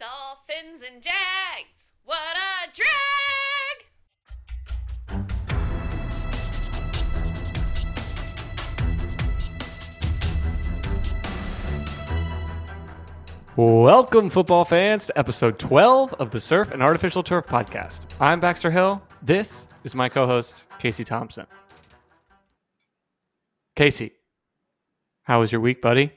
Dolphins and Jags. What a drag! Welcome, football fans, to episode 12 of the Surf and Artificial Turf podcast. I'm Baxter Hill. This is my co host, Casey Thompson. Casey, how was your week, buddy?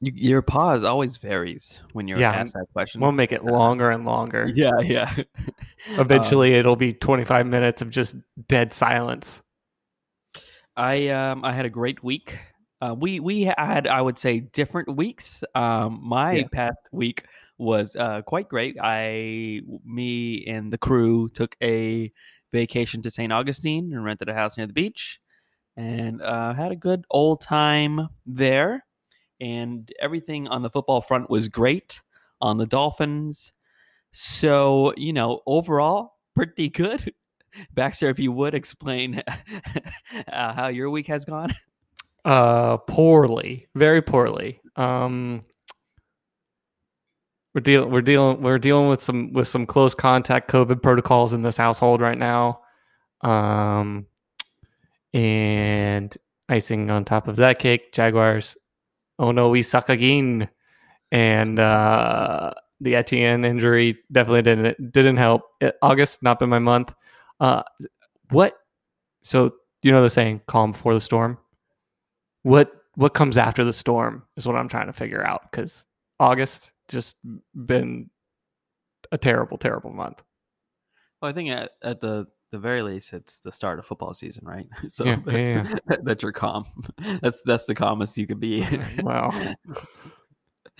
You, your pause always varies when you're Yeah, asked that question. We'll make it longer and longer. yeah, yeah. Eventually, it'll be 25 minutes of just dead silence. I um I had a great week. Uh, we we had I would say different weeks. Um, my Yeah. past week was uh, quite great. I me and the crew took a vacation to St. Augustine and rented a house near the beach, and uh, had a good old time there. And everything on the football front was great on the Dolphins. So you know, overall, pretty good. Baxter, if you would explain uh, how your week has gone. Uh, poorly, very poorly. Um, we're dealing, we're dealing, we're dealing with some with some close contact COVID protocols in this household right now. Um, and icing on top of that cake, Jaguars. Oh no, we suck again. And uh, the Etienne injury definitely didn't didn't help. Uh, August not been my month. Uh, what? So you know the saying, "Calm before the storm." What what comes after the storm is what I'm trying to figure out because August just been a terrible, terrible month. Well, I think at, at the the very least, it's the start of football season, right? So Yeah, that, yeah, that you're calm. That's that's the calmest you could be. Wow.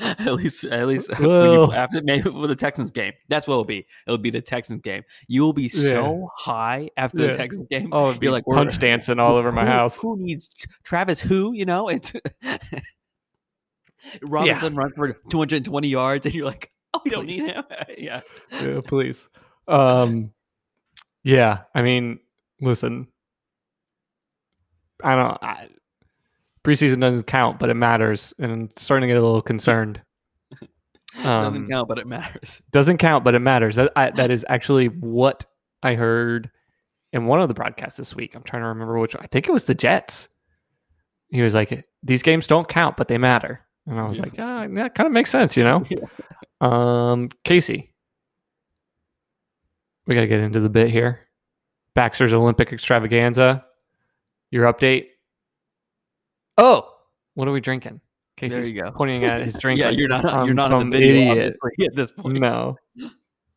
at least, at least you, after maybe with the Texans game, that's what it'll be. It'll be the Texans game. You will be so high after Yeah. the Texans game. Oh, it'd be like like, punch dancing all over my who- house. Who needs Travis? Who you know? It's Robinson runs for 220 yards, and you're like, oh, we don't Please. need him. yeah, yeah, please. Um, yeah, I mean, listen, I don't. I, preseason doesn't count, but it matters, and I'm starting to get a little concerned. doesn't Um, count, but it matters. doesn't count, but it matters. That I, that is actually what I heard in one of the broadcasts this week. I'm trying to remember which. I think it was the Jets. He was like, "These games don't count, but they matter," and I was Yeah. like, "Ah, that kind of makes sense," you know. Yeah. Um, Casey, we got to get into the bit here. Baxter's Olympic Extravaganza. Your update. Oh, what are we drinking? There you go. pointing at his drink. yeah, like you're not. I'm You're not some on the video idiot. at this point. No,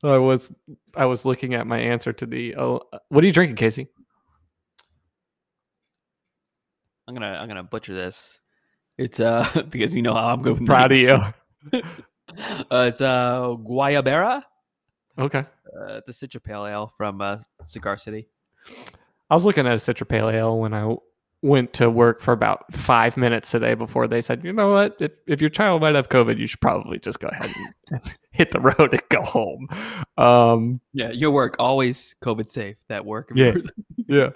I was I was looking at my answer to the. Oh, what are you drinking, Casey? I'm gonna. I'm gonna butcher this. It's uh because you know how I'm with Proud of you. uh, it's uh Guayabera, Okay, uh, the Citra Pale Ale from uh, Cigar City. I was looking at a Citra Pale Ale when I went to work for about five minutes today before they said, you know what, if if your child might have COVID, you should probably just go ahead and hit the road and go home. Um, Yeah, your work always COVID safe. That work. Yeah. yeah.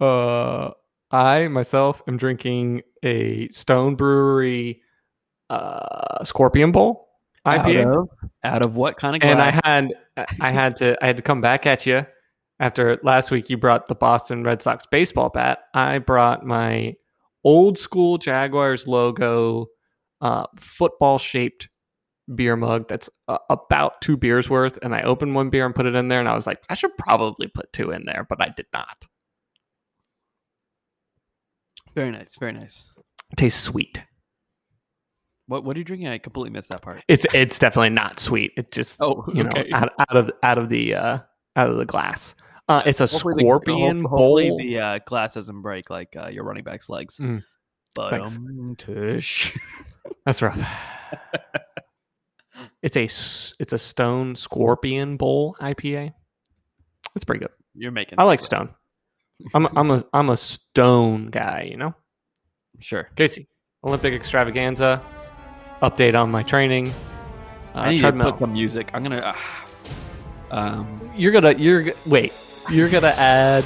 Uh, I myself am drinking a Stone Brewery uh, Scorpion Bowl IPA. Out of, out of what kind of and? I had I had to I had to come back at you after last week. You brought the Boston Red Sox baseball bat. I brought my old school Jaguars logo, uh, football shaped beer mug. That's uh, about two beers worth. And I opened one beer and put it in there, and I was like, I should probably put two in there, but I did not. very nice. Very nice. It tastes sweet. What What are you drinking? I completely missed that part. It's it's definitely not sweet. It just Oh, you know out, out of out of the uh, out of the glass. Uh, it's a Hopefully scorpion hope- hopefully bowl. the uh, glass doesn't break like uh, your running back's legs. Mm. But um, tush. That's rough. it's a it's a Stone Scorpion Bowl IPA. It's pretty good. You're making. I like Stone. I'm a, I'm a I'm a Stone guy. You know, Sure. Casey. Olympic Extravaganza. Update on my training. Uh, I need to put some music. I'm gonna. Uh, um. You're gonna you're wait. You're gonna add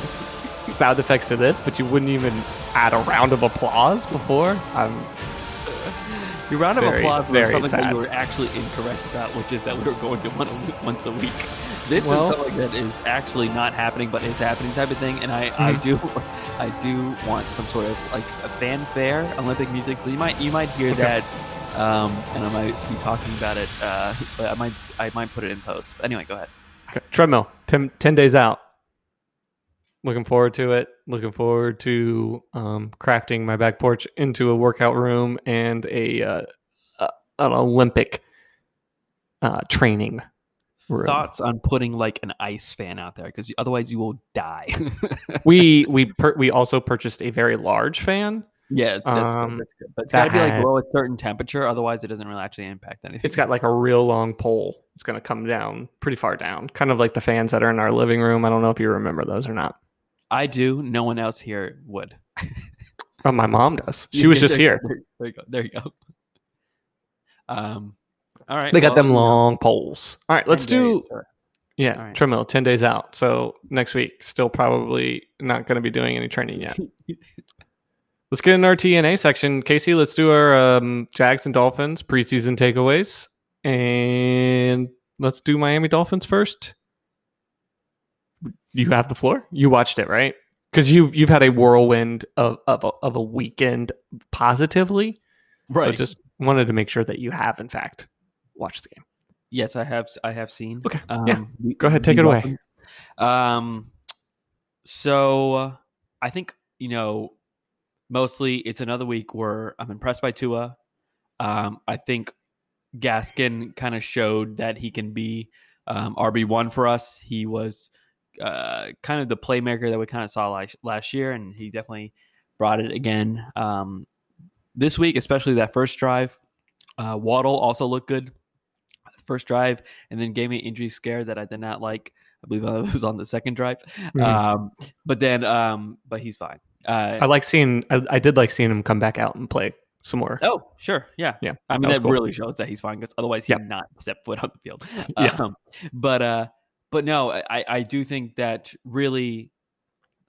sound effects to this, but you wouldn't even add a round of applause before. I'm Your round of Very, applause was very something that sad. you were actually incorrect about, which is that we were going to one a once a week. This Well- is something that is actually not happening, but is happening type of thing. And I, I Mhm. do, I do want some sort of like a fanfare Olympic music. So you might, you might hear Okay. that, um, and I might be talking about it, uh, but I might, I might put it in post. But anyway, go ahead. Okay. Treadmill, 10, 10 days out. Looking forward to it. Looking forward to um, crafting my back porch into a workout room and a uh, uh, an Olympic uh, training room. Thoughts on putting like an ice fan out there because otherwise you will die. we we per- we also purchased a very large fan. Yeah, it's, that's, Um, good, that's good. But it's got to be like below a certain temperature, otherwise it doesn't really actually impact anything. It's got like a real long pole. It's going to come down pretty far down, kind of like the fans that are in our living room. I don't know if you remember those or not. I do. No one else here would. Oh, my mom does. She was just here. There you go. There you go. Um. All right. They got well, them long poles. All right, let's do. Yeah, right. treadmill, 10 days out. So next week, still probably not going to be doing any training yet. let's get in our TNA section. Casey, let's do our um, Jags and Dolphins preseason takeaways. And let's do Miami Dolphins first. You have the floor. You watched it, right? Because you've, you've had a whirlwind of, of, a, of a weekend positively. So Right. just wanted to make sure that you have, in fact, watched the game. Yes, I have. I have seen. Okay, Um, yeah. Go ahead, take it away. Um. So uh, I think you know, mostly it's another week where I'm impressed by Tua. Um, I think Gaskin kind of showed that he can be um, RB one for us. He was uh, kind of the playmaker that we kind of saw last last year, and he definitely brought it again um, this week, especially that first drive. Uh, Waddle also looked good first drive, and then gave me an injury scare that I did not like. I believe it was on the second drive, Mhm. um, but then, um, but he's fine. Uh, I like seeing, I, I did like seeing him come back out and play some more. Oh, sure. Yeah. Yeah, I mean, that that, cool. really shows that he's fine because otherwise he'd Yeah. not step foot on the field. Yeah. Um, but, uh, but no, I, I do think that really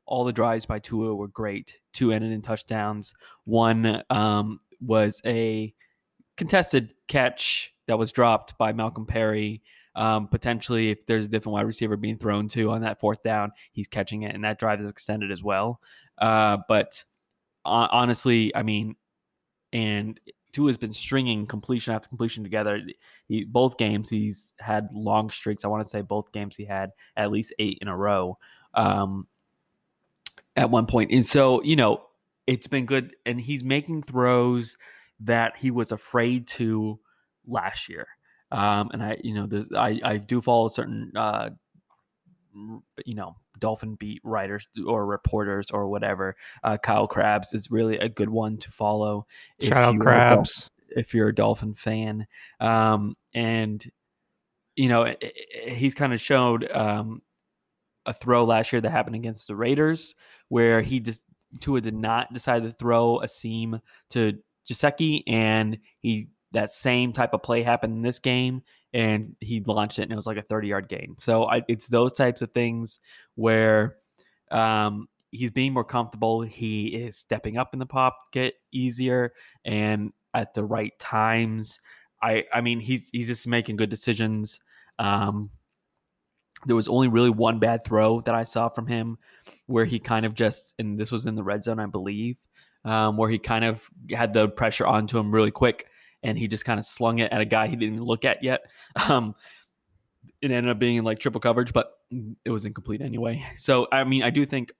all the drives by Tua were great. Two ended in touchdowns. One um, was a contested catch that was dropped by Malcolm Perry. Um, potentially, if there's a different wide receiver being thrown to on that fourth down, he's catching it, and that drive is extended as well. Uh, but hon- honestly, I mean, and Tua has been stringing completion after completion together. He, both games, he's had long streaks. I want to say both games he had at least eight in a row um, at one point. And so, you know, it's been good. And he's making throws that he was afraid to last year. Um, and I, you know, I, I do follow certain, uh, you know, Dolphin beat writers or reporters or whatever. Uh, Kyle Crabbs is really a good one to follow. Shout out you are a Dol- Crabbs. if you're a Dolphin fan. Um, and you know, i- i- he's kind of showed um, a throw last year that happened against the Raiders, where he just Tua did not decide to throw a seam to Gesicki, and he that same type of play happened in this game, and he launched it, and it was like a 30 yard gain. So I, it's those types of things where um, he's being more comfortable. He is stepping up in the pocket get easier, and at the right times. I I mean he's he's just making good decisions. Um, there was only really one bad throw that I saw from him where he kind of just and this was in the red zone I believe um, where he kind of had the pressure onto him really quick and he just kind of slung it at a guy he didn't even look at yet. Um, it ended up being like triple coverage, but it was incomplete anyway. So I mean I do think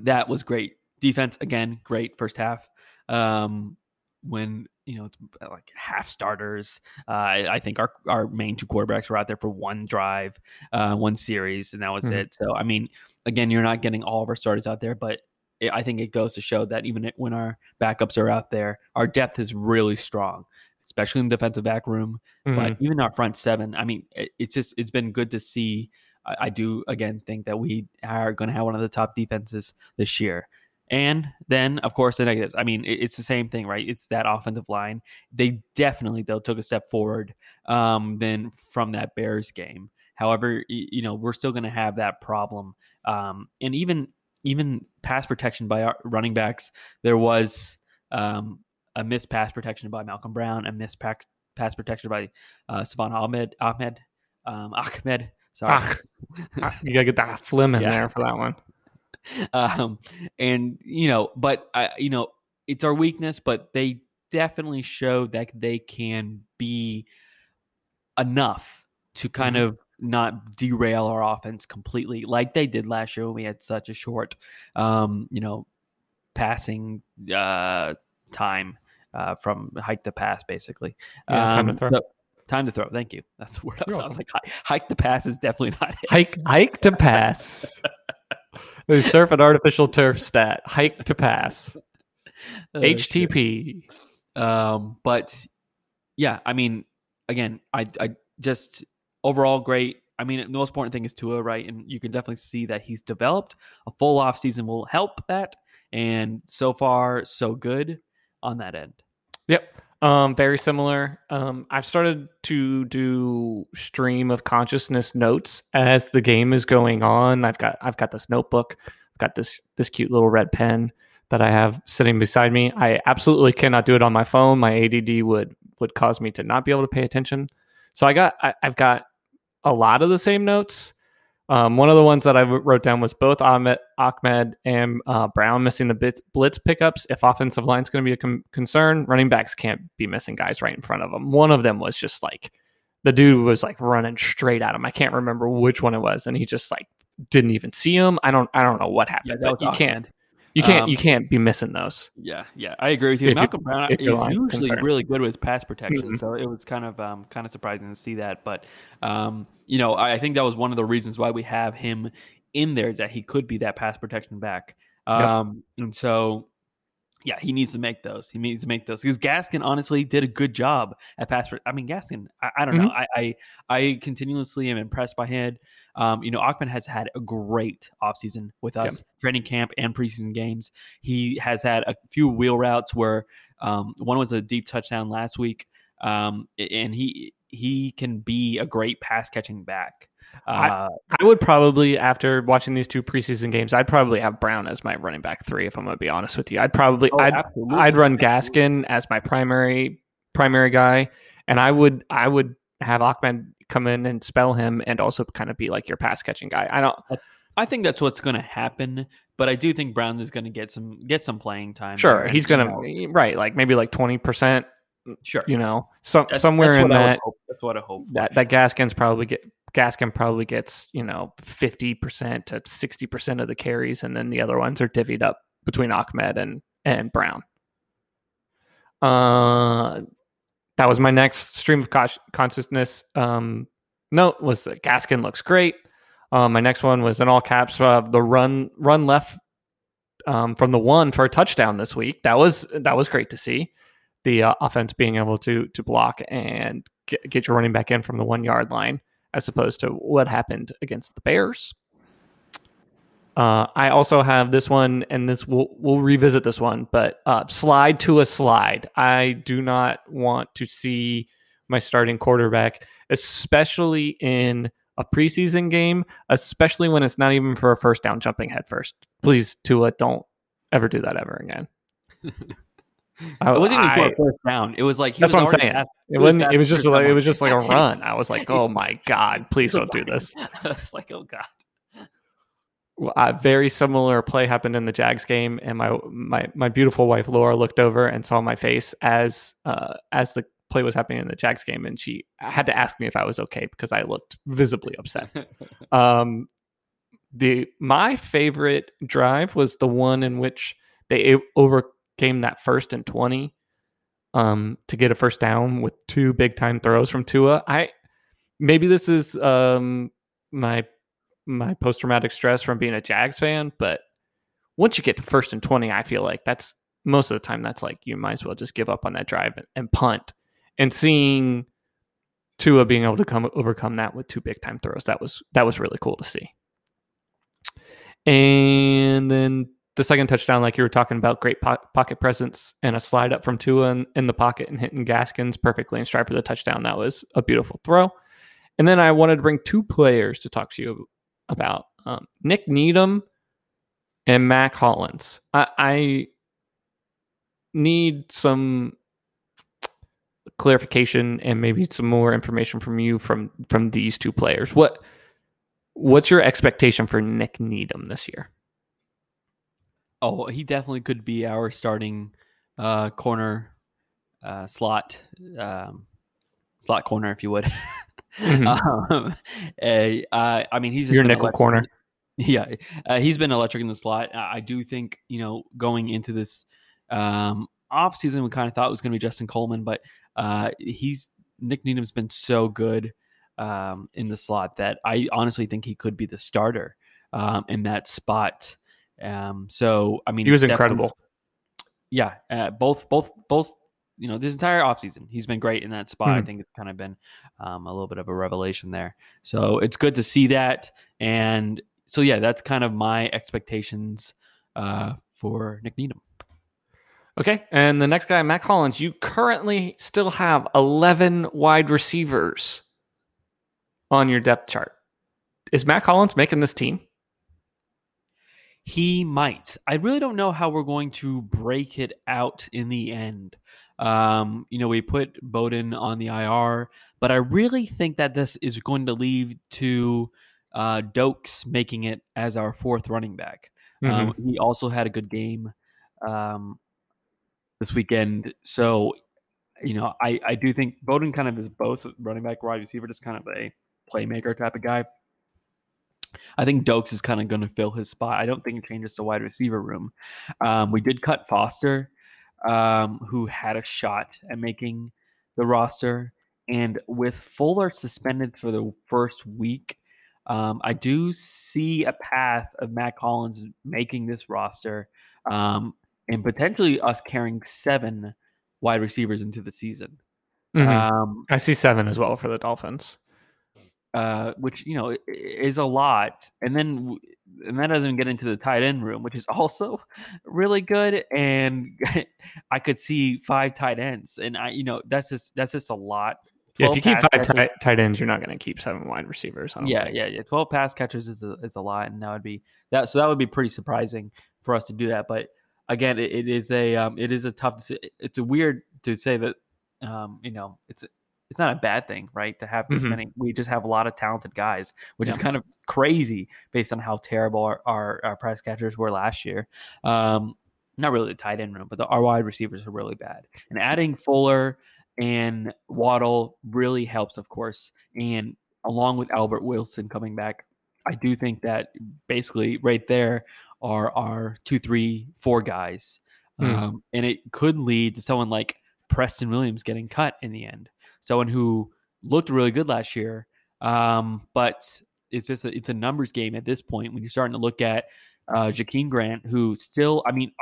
that was great. Defense again, great first half. Um, when you know it's like half starters, uh, I, I think our our main two quarterbacks were out there for one drive, uh, one series, and that was Mhm. it. So I mean, again, you're not getting all of our starters out there, but it, I think it goes to show that even when our backups are out there, our depth is really strong, especially in the defensive back room. Mhm. but even our front seven i mean it, it's just it's been good to see. I, I do again think that we are going to have one of the top defenses this year. And then of course the negatives. I mean it, it's the same thing right? It's that offensive line. They definitely though took a step forward um than from that bears game. However you know we're still going to have that problem um and even even pass protection by our running backs there was um a missed pass protection by Malcolm Brown, a missed pass, pass protection by uh, Salvon Ahmed, Ahmed, um, Ahmed. Sorry. Ah, ah, you gotta get that phlegm in Yeah. there for that one. um, and you know, but I, you know, it's our weakness, but they definitely showed that they can be enough to kind Mhm. of not derail our offense completely, like they did last year when we had such a short, um, you know, passing uh, time uh, from hike to pass, basically. Yeah, time to Um, throw. so- time to throw. Thank you. That's the word. I was, I was like, hi- hike to pass is definitely not it. Hike, hike to pass. they surf an artificial turf stat. Hike to pass. Oh. HTP. Um, but yeah, I mean, again, I I just overall great. I mean, the most important thing is Tua, right? And you can definitely see that he's developed. A full off season will help that, and so far, so good on that end. Yep. Um, very similar. Um, I've started to do stream of consciousness notes as the game is going on. I've got I've got this notebook. I've got this this cute little red pen that I have sitting beside me. I absolutely cannot do it on my phone. My ADD would would cause me to not be able to pay attention. So I got I, I've got a lot of the same notes. Um, one of the ones that I wrote down was both Ahmed, Ahmed and uh, Brown missing the blitz, blitz pickups. If offensive line's going to be a com- concern, running backs can't be missing guys right in front of them. One of them was just like the dude was like running straight at him. I can't remember which one it was, and he just like didn't even see him. I don't I don't know what happened. but you can't you can't Um, you can't be missing those. Yeah, yeah, I agree with you. If you- Malcolm Brown is usually concerned. really good with pass protection, Mhm. so it was kind of um, kind of surprising to see that. But um, you know, I, I think that was one of the reasons why we have him in there is that he could be that pass protection back. Yep. Um, and so yeah, he needs to make those. He needs to make those because Gaskin honestly did a good job at pass. I mean, Gaskin. I, I don't know. Mm-hmm. I, I I continuously am impressed by him. Um, you know, Achman has had a great offseason with Yep. us, training camp and preseason games. He has had a few wheel routes where um, one was a deep touchdown last week, um, and he he can be a great pass catching back. I- Uh, I would probably, after watching these two preseason games, I'd probably have Brown as my running back three. If I'm going to be honest with you, I'd probably oh, I'd absolutely. I'd run Gaskin as my primary primary guy, and I would I would have Ahmed come in and spell him, and also kind of be like your pass catching guy. I don't I think that's what's going to happen, but I do think Brown is going to get some get some playing time. sure there, he's gonna right like maybe like twenty percent, sure you know, some That's- somewhere that's in I that That's what I hope. for. that that Gaskin's probably get Gaskin probably gets you know fifty percent to sixty percent of the carries, and then the other ones are divvied up between Ahmed and and Brown. Uh, that was my next stream of cons- consciousness. Um, note was that Gaskin looks great. Um, my next one was in all caps uh, the run run left um, from the one for a touchdown this week. That was that was great to see. The uh, offense being able to to block and get, get your running back in from the one yard line, as opposed to what happened against the Bears. Uh, I also have this one, and this we'll we'll revisit this one, but uh, slide to a slide. I do not want to see my starting quarterback, especially in a preseason game, especially when it's not even for a first down, jumping head first. Please, Tua, don't ever do that ever again. I- it wasn't even for a first down. It was like he That's was what I'm saying. past- It It was wasn't. It was just like it was just like a run. I was like, oh my god, please don't do this. I was like, oh god. Well, A very similar play happened in the Jags game, and my my my beautiful wife Laura looked over and saw my face as uh, as the play was happening in the Jags game, and she had to ask me if I was okay because I looked visibly upset. Um, the my favorite drive was the one in which they o- overcame that first and twenty um, to get a first down with two big time throws from Tua. I maybe this is um, my my post traumatic stress from being a Jags fan, but once you get to first and twenty, I feel like that's most of the time that's like you might as well just give up on that drive and, and punt. And seeing Tua being able to come overcome that with two big time throws, that was that was really cool to see. And then the second touchdown, like you were talking about, great po- pocket presence and a slide up from Tua in, in the pocket and hitting Gaskins perfectly in stride for the touchdown. That was a beautiful throw. And then I wanted to bring two players to talk to you about um, Nik Needham and Mack Hollins. I, I need some clarification and maybe some more information from you from from these two players. What what's your expectation for Nik Needham this year? Oh, he definitely could be our starting uh, corner uh, slot um, slot corner, if you would. Mhm. um, uh, I mean, he's just Your nickel electric- corner. Yeah, uh, he's been electric in the slot. I I do think you know going into this um, off season, we kind of thought it was going to be Justin Coleman, but uh, he's Nik Needham's been so good um, in the slot that I honestly think he could be the starter um, in that spot. Um, so I mean, He was incredible. yeah, uh, both both both you know this entire offseason he's been great in that spot. I Mhm. think it's kind of been um, a little bit of a revelation there. So it's good to see that. And so yeah, that's kind of my expectations uh, for Nik Needham. Okay. And the next guy, Mack Hollins, you currently still have 11 wide receivers on your depth chart. Is Mack Hollins making this team? He might. I really don't know how we're going to break it out in the end. Um, you know, we put Bowden on the IR, but I really think that this is going to lead to uh, Doaks making it as our fourth running back. Um, he also had a good game um, this weekend. So, you know, I, I do think Bowden kind of is both running back, wide receiver, just kind of a playmaker type of guy. I think Doaks is kind of going to fill his spot. I don't think it changes the wide receiver room. Um, we did cut Foster, um, who had a shot at making the roster. And with Fuller suspended for the first week, um, I do see a path of Mack Hollins making this roster um, and potentially us carrying seven wide receivers into the season. Mhm. Um, I see seven as well for the Dolphins. Uh, which you know is a lot, and then and that doesn't get into the tight end room, which is also really good. And I could see five tight ends, and I you know that's just that's just a lot. Yeah, if you keep five tight, tight ends, you're not going to keep seven wide receivers. Yeah, think. yeah, yeah. Twelve pass catchers is a, is a lot, and that would be that. So that would be pretty surprising for us to do that. But again, it, it is a um, it is a tough. It's a weird to say that um, you know it's it's not a bad thing, right? To have this Mhm. many, we just have a lot of talented guys, which is kind of crazy based on how terrible our our, our pass catchers were last year. Um, not really the tight end room, but the, our wide receivers are really bad. And adding Fuller and Waddle really helps, of course. And along with Albert Wilson coming back, I do think that basically right there are our two, three, four guys. Hmm. Um, and it could lead to someone like Preston Williams getting cut in the end. Someone who looked really good last year. Um, but it's just a, it's a numbers game at this point when you're starting to look at uh, Jakeem Grant, who still, I mean,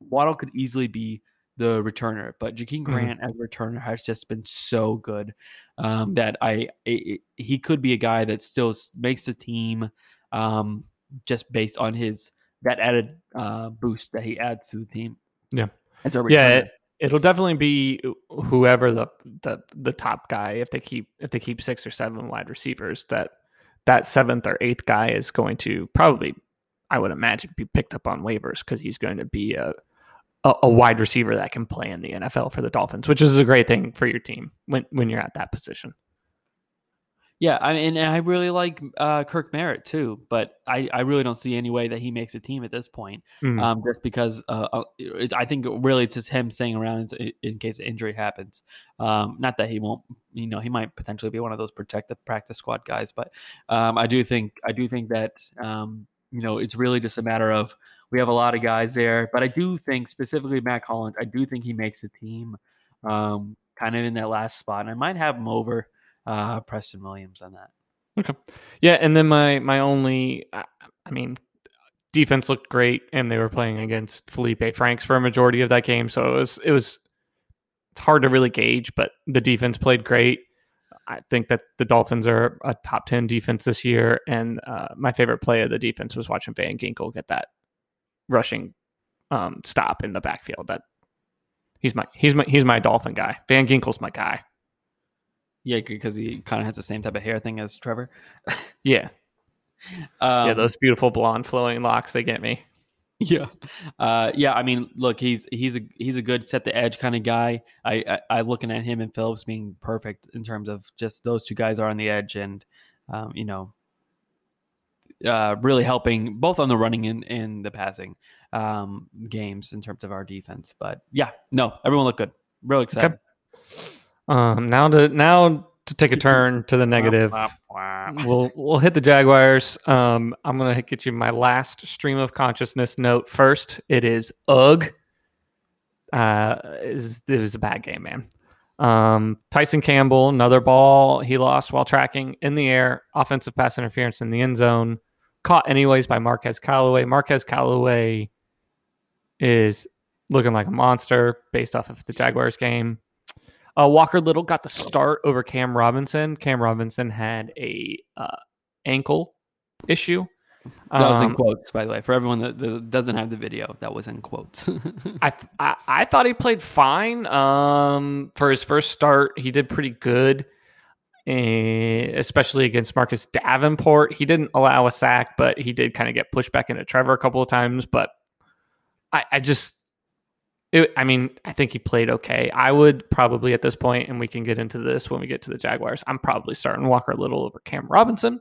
Waddle could easily be the returner, but Jakeem Mhm. Grant as a returner has just been so good um, that I it, it- he could be a guy that still makes the team um, just based on his that added uh, boost that he adds to the team. Yeah. as a returner. Yeah, it, it'll definitely be whoever the, the the top guy. If they keep if they keep six or seven wide receivers, that that seventh or eighth guy is going to probably, I would imagine, be picked up on waivers because he's going to be a, a a wide receiver that can play in the NFL for the Dolphins, which is a great thing for your team when when you're at that position. Yeah, I mean, and I really like uh, Kirk Merritt too, but I, I really don't see any way that he makes a team at this point. Mm. Um, just because uh, uh, I think really it's just him staying around in, in case an injury happens. Um, not that he won't, you know, he might potentially be one of those protected practice squad guys, but um, I do think I do think that um, you know it's really just a matter of we have a lot of guys there, but I do think specifically Mack Hollins, I do think he makes the team um, kind of in that last spot, and I might have him over uh, Preston Williams on that. Okay. Yeah, and then my my only, I I mean, defense looked great, and they were playing against Felipe Franks for a majority of that game, so it was it was it's hard to really gauge, but the defense played great. I think that the Dolphins are a top ten defense this year, and uh, my favorite play of the defense was watching Van Ginkel get that rushing um, stop in the backfield. That he's my he's my he's my Dolphin guy. Van Ginkel's my guy. Yeah, because he kind of has the same type of hair thing as Trevor. Yeah, Um, yeah, those beautiful blonde flowing locks they get me. Yeah, uh, yeah. I mean, look, he's he's a he's a good set the edge kind of guy. I, I I looking at him and Phillips being perfect in terms of just those two guys are on the edge and um, you know uh, really helping both on the running and, and the passing um, games in terms of our defense. But yeah, no, everyone looked good. Really excited. Um, now to now to take a turn to the negative. we'll we'll hit the Jaguars. Um, I'm gonna get you my last stream of consciousness note first. It is ugh. Uh, is it was a bad game, man. Um, Tyson Campbell, another ball he lost while tracking in the air, offensive pass interference in the end zone, caught anyways by Marquez Callaway. Marquez Callaway is looking like a monster based off of the Jaguars game. Uh, Walker Little got the start over Cam Robinson. Cam Robinson had a uh, ankle issue. That was in Um, quotes, by the way, for everyone that, that doesn't have the video. That was in quotes. I, th- I I thought he played fine. Um, for his first start, he did pretty good, eh, especially against Marcus Davenport. He didn't allow a sack, but he did kind of get pushed back into Trevor a couple of times. But I, I just, it, I mean, I think he played okay. I would probably at this point, and we can get into this when we get to the Jaguars. I'm probably starting Walker a Little over Cam Robinson.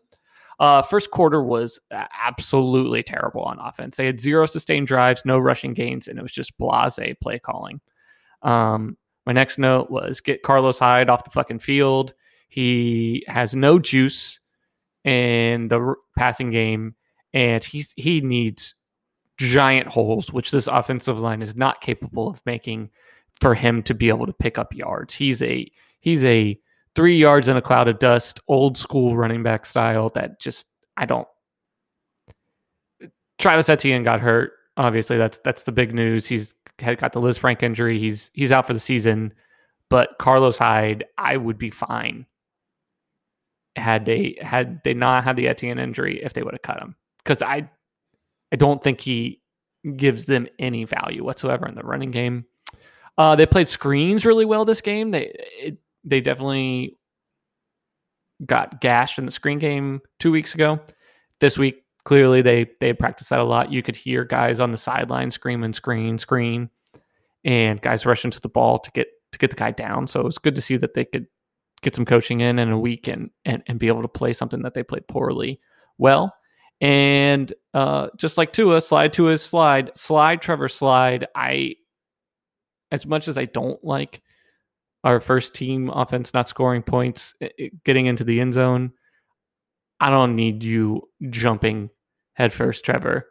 Uh, first quarter was absolutely terrible on offense. They had zero sustained drives, no rushing gains, and it was just blase play calling. Um, my next note was get Carlos Hyde off the fucking field. He has no juice in the passing game, and he's he needs giant holes, which this offensive line is not capable of making for him to be able to pick up yards. He's a he's a three yards in a cloud of dust, old school running back style that just I don't. Travis Etienne got hurt. Obviously, that's that's the big news. He's had got the Lisfranc injury. He's he's out for the season. But Carlos Hyde, I would be fine had they had they not had the Etienne injury if they would have cut him because I I don't think he gives them any value whatsoever in the running game. Uh, they played screens really well this game. They it, they definitely got gashed in the screen game two weeks ago. This week, clearly they they practiced that a lot. You could hear guys on the sideline screaming, screen, screen, and guys rushing to the ball to get to get the guy down. So it was good to see that they could get some coaching in in a week and and, and be able to play something that they played poorly well. And uh, just like Tua, slide Tua, slide, slide Trevor, slide. I, as much as I don't like our first team offense not scoring points, getting into the end zone, I don't need you jumping headfirst, Trevor,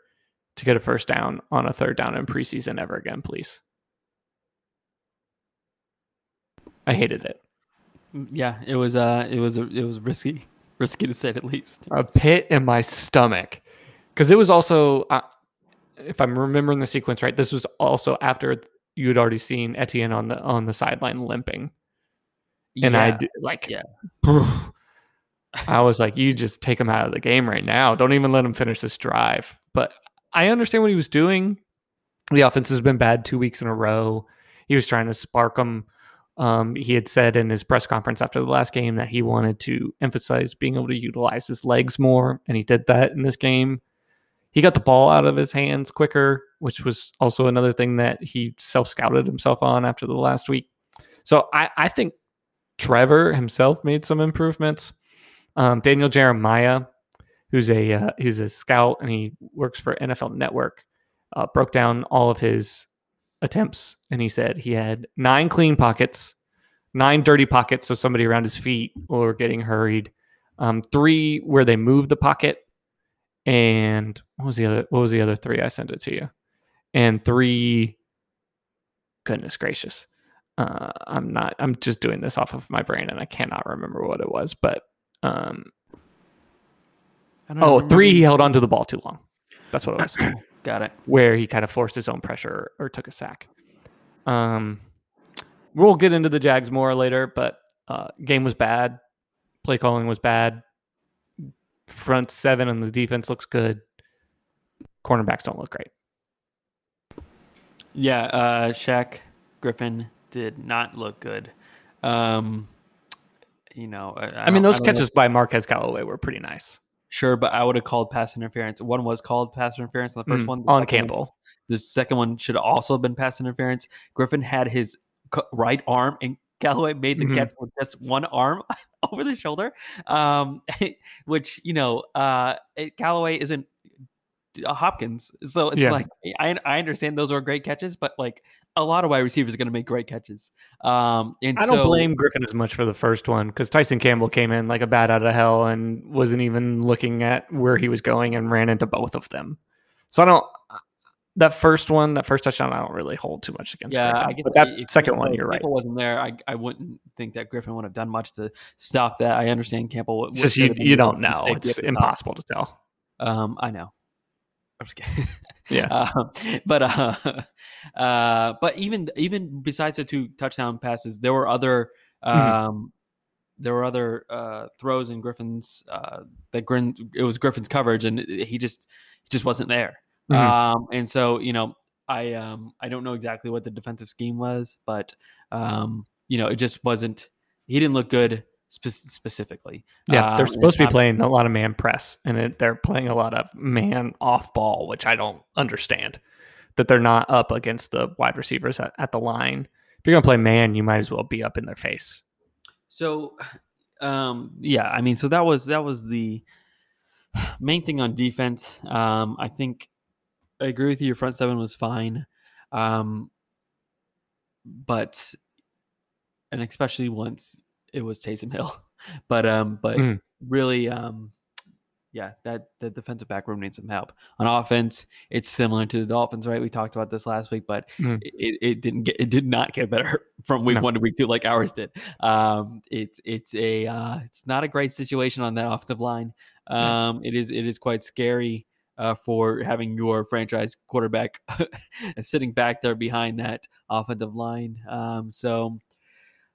to get a first down on a third down in preseason ever again, please. I hated it. yeah, it was uh, it was it was risky, risky to say the least. a pit in my stomach because it was also uh, if i'm remembering the sequence right this was also after you had already seen etienne on the on the sideline limping and i Yeah. d- like yeah. i was like you just take him out of the game right now don't even let him finish this drive but i understand what he was doing the offense has been bad two weeks in a row he was trying to spark them um, he had said in his press conference after the last game that he wanted to emphasize being able to utilize his legs more, and he did that in this game. He got the ball out of his hands quicker, which was also another thing that he self scouted himself on after the last week. So I, I think Trevor himself made some improvements. Um, Daniel Jeremiah, who's a uh, who's a scout and he works for NFL Network, uh, broke down all of his attempts and he said he had nine clean pockets, nine dirty pockets, so somebody around his feet or getting hurried, um, three where they moved the pocket, and what was the other? What was the other three? I sent it to you, and three. Goodness gracious, uh, I'm not. I'm just doing this off of my brain, and I cannot remember what it was. But um, I don't oh. He held on to the ball too long. That's what it was Got it. where he kind of forced his own pressure or took a sack. Um, we'll get into the Jags more later, but uh, game was bad. Play calling was bad. Front seven and the defense looks good. Cornerbacks don't look great. Yeah, uh, Shaq Griffin did not look good. Um, you know, I, I, mean, those know- catches by Marquez Callaway were pretty nice. Sure, but I would have called pass interference. One was called pass interference on the first Mm, one. On second one- Campbell. the second one should have also been pass interference. Griffin had his c- right arm, and Callaway made the Mhm. catch with just one arm over the shoulder. Um, which you know, uh, it, Callaway isn't Hopkins, so it's Yeah. like I I understand those are great catches, but like a lot of wide receivers are going to make great catches. Um, and I don't so- blame Griffin as much for the first one because Tyson Campbell came in like a bat out of hell and wasn't even looking at where he was going and ran into both of them. So I don't. That first one, that first touchdown, I don't really hold too much against. Yeah, Griffin. I get but that. second one, you're right. Campbell wasn't there. I, I wouldn't think that Griffin would have done much to stop that. I understand Campbell. would- just you, should have been you don't know. It's at the top. impossible to tell. Um, I know. I'm just kidding. Yeah. Um, but uh, uh, but even even besides the two touchdown passes, there were other um, Mhm. there were other uh, throws in Griffin's uh, that Grin it was Griffin's coverage, and he just he just wasn't there. Mhm. Um, and so you know, I um I don't know exactly what the defensive scheme was, but um, you know, it just wasn't. He didn't look good spe- specifically. Yeah, they're Um, supposed to be playing a lot of man press, and it, they're playing a lot of man off ball, which I don't understand. That they're not up against the wide receivers at, at the line. If you're gonna play man, you might as well be up in their face. So, um, yeah, I mean, so that was that was the main thing on defense. Um, I think I agree with you. Your front seven was fine, um, but and especially once it was Taysom Hill, but um, but Mm. really, um, yeah, that the defensive back room needs some help. On offense, it's similar to the Dolphins, right? We talked about this last week, but Mm. it, it didn't get it did not get better from week No. one to week two like ours did. Um, it's it's a uh, it's not a great situation on that offensive line. Yeah. Um, it is it is quite scary uh, for having your franchise quarterback sitting back there behind that offensive line. Um, so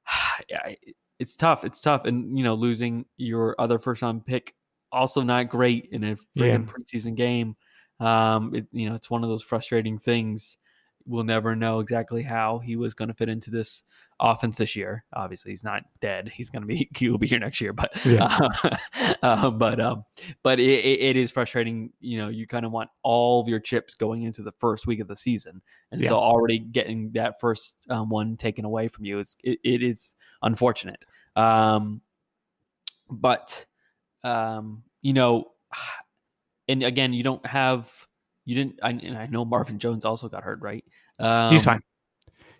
yeah, it's tough. It's tough, and you know losing your other first round pick also not great in a Yeah. freaking preseason game. Um, it, you know, it's one of those frustrating things. We'll never know exactly how he was going to fit into this offense this year. Obviously, he's not dead. He's going to be he will be here next year, but Yeah. uh, but um, but it, it, it is frustrating. You know, you kind of want all of your chips going into the first week of the season, and Yeah. so already getting that first um, one taken away from you is it, it is unfortunate. Um, but um, you know, and again, you don't have you didn't. I, and I know Marvin Jones also got hurt, right? Um, He's fine.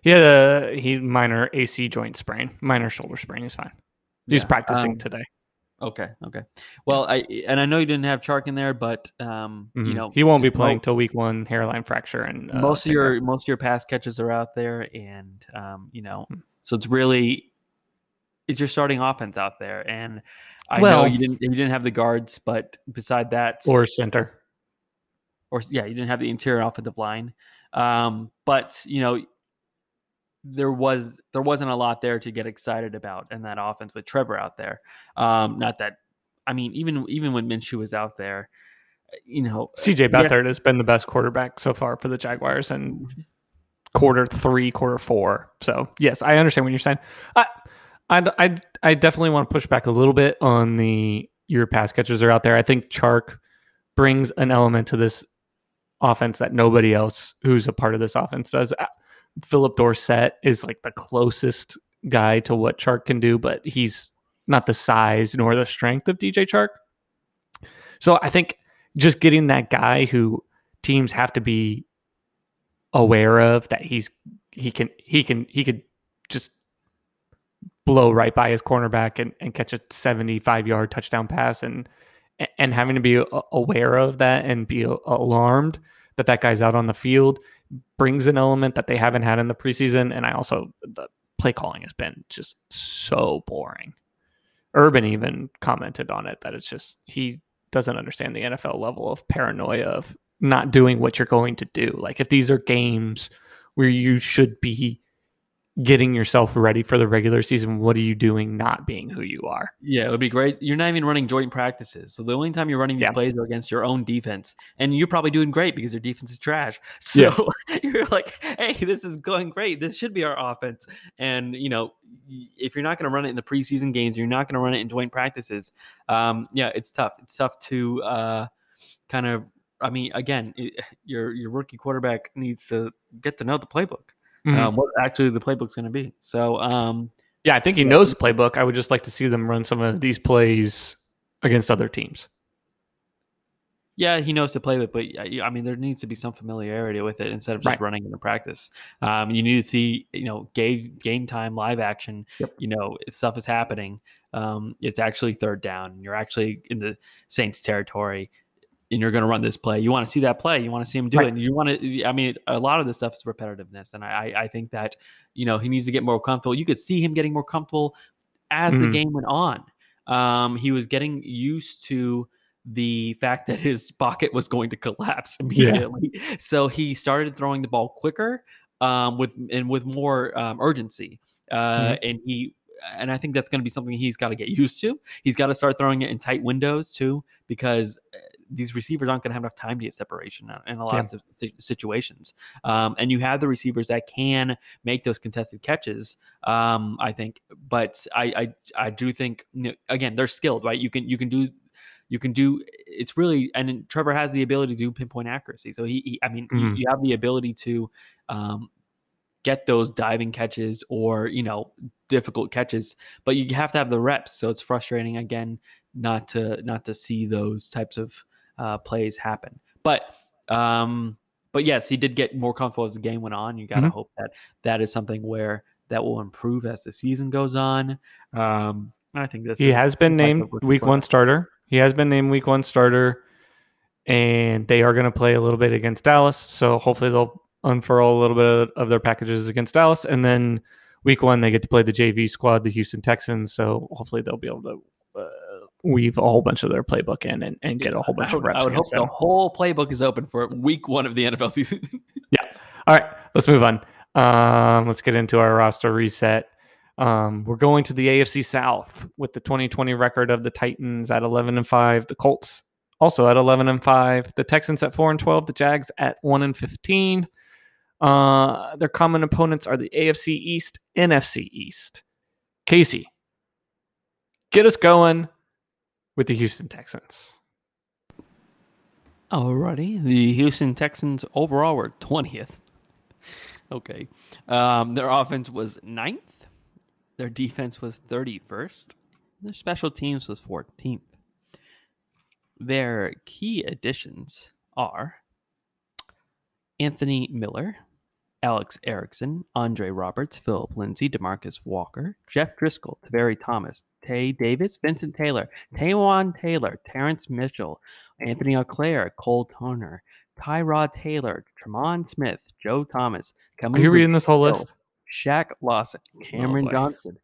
He had a he minor AC joint sprain, minor shoulder sprain. He's fine. He's yeah, practicing um, today. Okay, okay. Well, I and I know you didn't have Chark in there, but um, you Mhm. know, he won't be playing till week one, hairline fracture, and uh, most of your most of your pass catches are out there, and um, you know, Hmm. so it's really it's your starting offense out there, and I know you didn't you didn't have the guards, but beside that, or center. or yeah, you didn't have the interior offensive line. Um, but you know, there was there wasn't a lot there to get excited about in that offense with Trevor out there. Um, not that I mean, even even when Minshew was out there, you know, CJ yeah. Beathard has been the best quarterback so far for the Jaguars, and quarter three, quarter four. So yes, I understand what you're saying. I, I, I, I definitely want to push back a little bit on the your pass catchers are out there. I think Chark brings an element to this offense that nobody else who's a part of this offense does. Phillip Dorsett is like the closest guy to what Chark can do, but he's not the size nor the strength of DJ Chark. So I think just getting that guy who teams have to be aware of that he's he can he can he could just blow right by his cornerback and, and catch a 75 yard touchdown pass and and having to be aware of that and be alarmed that that guy's out on the field brings an element that they haven't had in the preseason and i also the play calling has been just so boring urban even commented on it that it's just he doesn't understand the NFL level of paranoia of not doing what you're going to do. Like if these are games where you should be getting yourself ready for the regular season. What are you doing not being who you are? Yeah, it would be great. You're not even running joint practices. So the only time you're running these Yeah. plays are against your own defense. And you're probably doing great because your defense is trash. So you're like, hey, this is going great. This should be our offense. And, you know, if you're not going to run it in the preseason games, you're not going to run it in joint practices. Um, yeah, it's tough. It's tough to uh, kind of, I mean, again, it, your your rookie quarterback needs to get to know the playbook. Mhm. Um, what actually the playbook's going to be. So, um, yeah, I think he knows the playbook. I would just like to see them run some of these plays against other teams. Yeah, he knows to play with, but I I mean, there needs to be some familiarity with it instead of just Right. running in the practice. Um, you need to see, you know, game game time, live action. Yep. You know, stuff is happening. Um, it's actually third down, and you're actually in the Saints territory, and you're going to run this play. You want to see that play. You want to see him do Right. it. And you want to. I mean, a lot of this stuff is repetitiveness, and I, I think that you know he needs to get more comfortable. You could see him getting more comfortable as the Mhm. game went on. Um, he was getting used to the fact that his pocket was going to collapse immediately. So he started throwing the ball quicker um, with and with more um, urgency. Uh, And he and I think that's going to be something he's got to get used to. He's got to start throwing it in tight windows too, because uh, these receivers aren't going to have enough time to get separation in- a lot Yeah. of si- si- situations. Um, and you have the receivers that can make those contested catches. Um, I think, but I I, I do think you know, again they're skilled, right? You can you can do you can do it's really and Trevor has the ability to do pinpoint accuracy. So he, he I mean you- Mhm. you, have the ability to um, get those diving catches or you know difficult catches, but you have to have the reps. So it's frustrating again not to not to see those types of uh, plays happen. But um, but yes, he did get more comfortable as the game went on. You got to Mhm. hope that that is something where that will improve as the season goes on. Um, I think this He has been named week one starter. He has been named week one starter, and they are going to play a little bit against Dallas. So hopefully they'll unfurl a little bit of, of their packages against Dallas, and then week one they get to play the JV squad, the Houston Texans. So hopefully they'll be able to uh, weave a whole bunch of their playbook in and, and get a whole bunch I of reps. I would hope against the whole playbook is open for week one of the NFL season. Yeah. All right, let's move on. Um, let's get into our roster reset. Um, we're going to the AFC South with the 2020 record of the Titans at 11 and 5, the Colts also at 11 and 5, the Texans at 4 and 12, the Jags at 1 and 15. Uh, their common opponents are the AFC East, NFC East. Casey, get us going with the Houston Texans. Alrighty, the Houston Texans overall were twentieth. Okay, um, their offense was ninth. Their defense was thirty-first. Their special teams was fourteenth. Their key additions are Anthony Miller, Alex Erickson, Andre Roberts, Phillip Lindsay, Demarcus Walker, Jeff Driskel, Tavierre Thomas, Tae Davis, Vincent Taylor, Taywan Taylor, Terrence Mitchell, Antony Auclair, Cole Turner, Tyrod Taylor, Tremont Smith, Joe Thomas, Are you reading this whole list? Shaq Lawson, oh, Cameron boy. Johnson,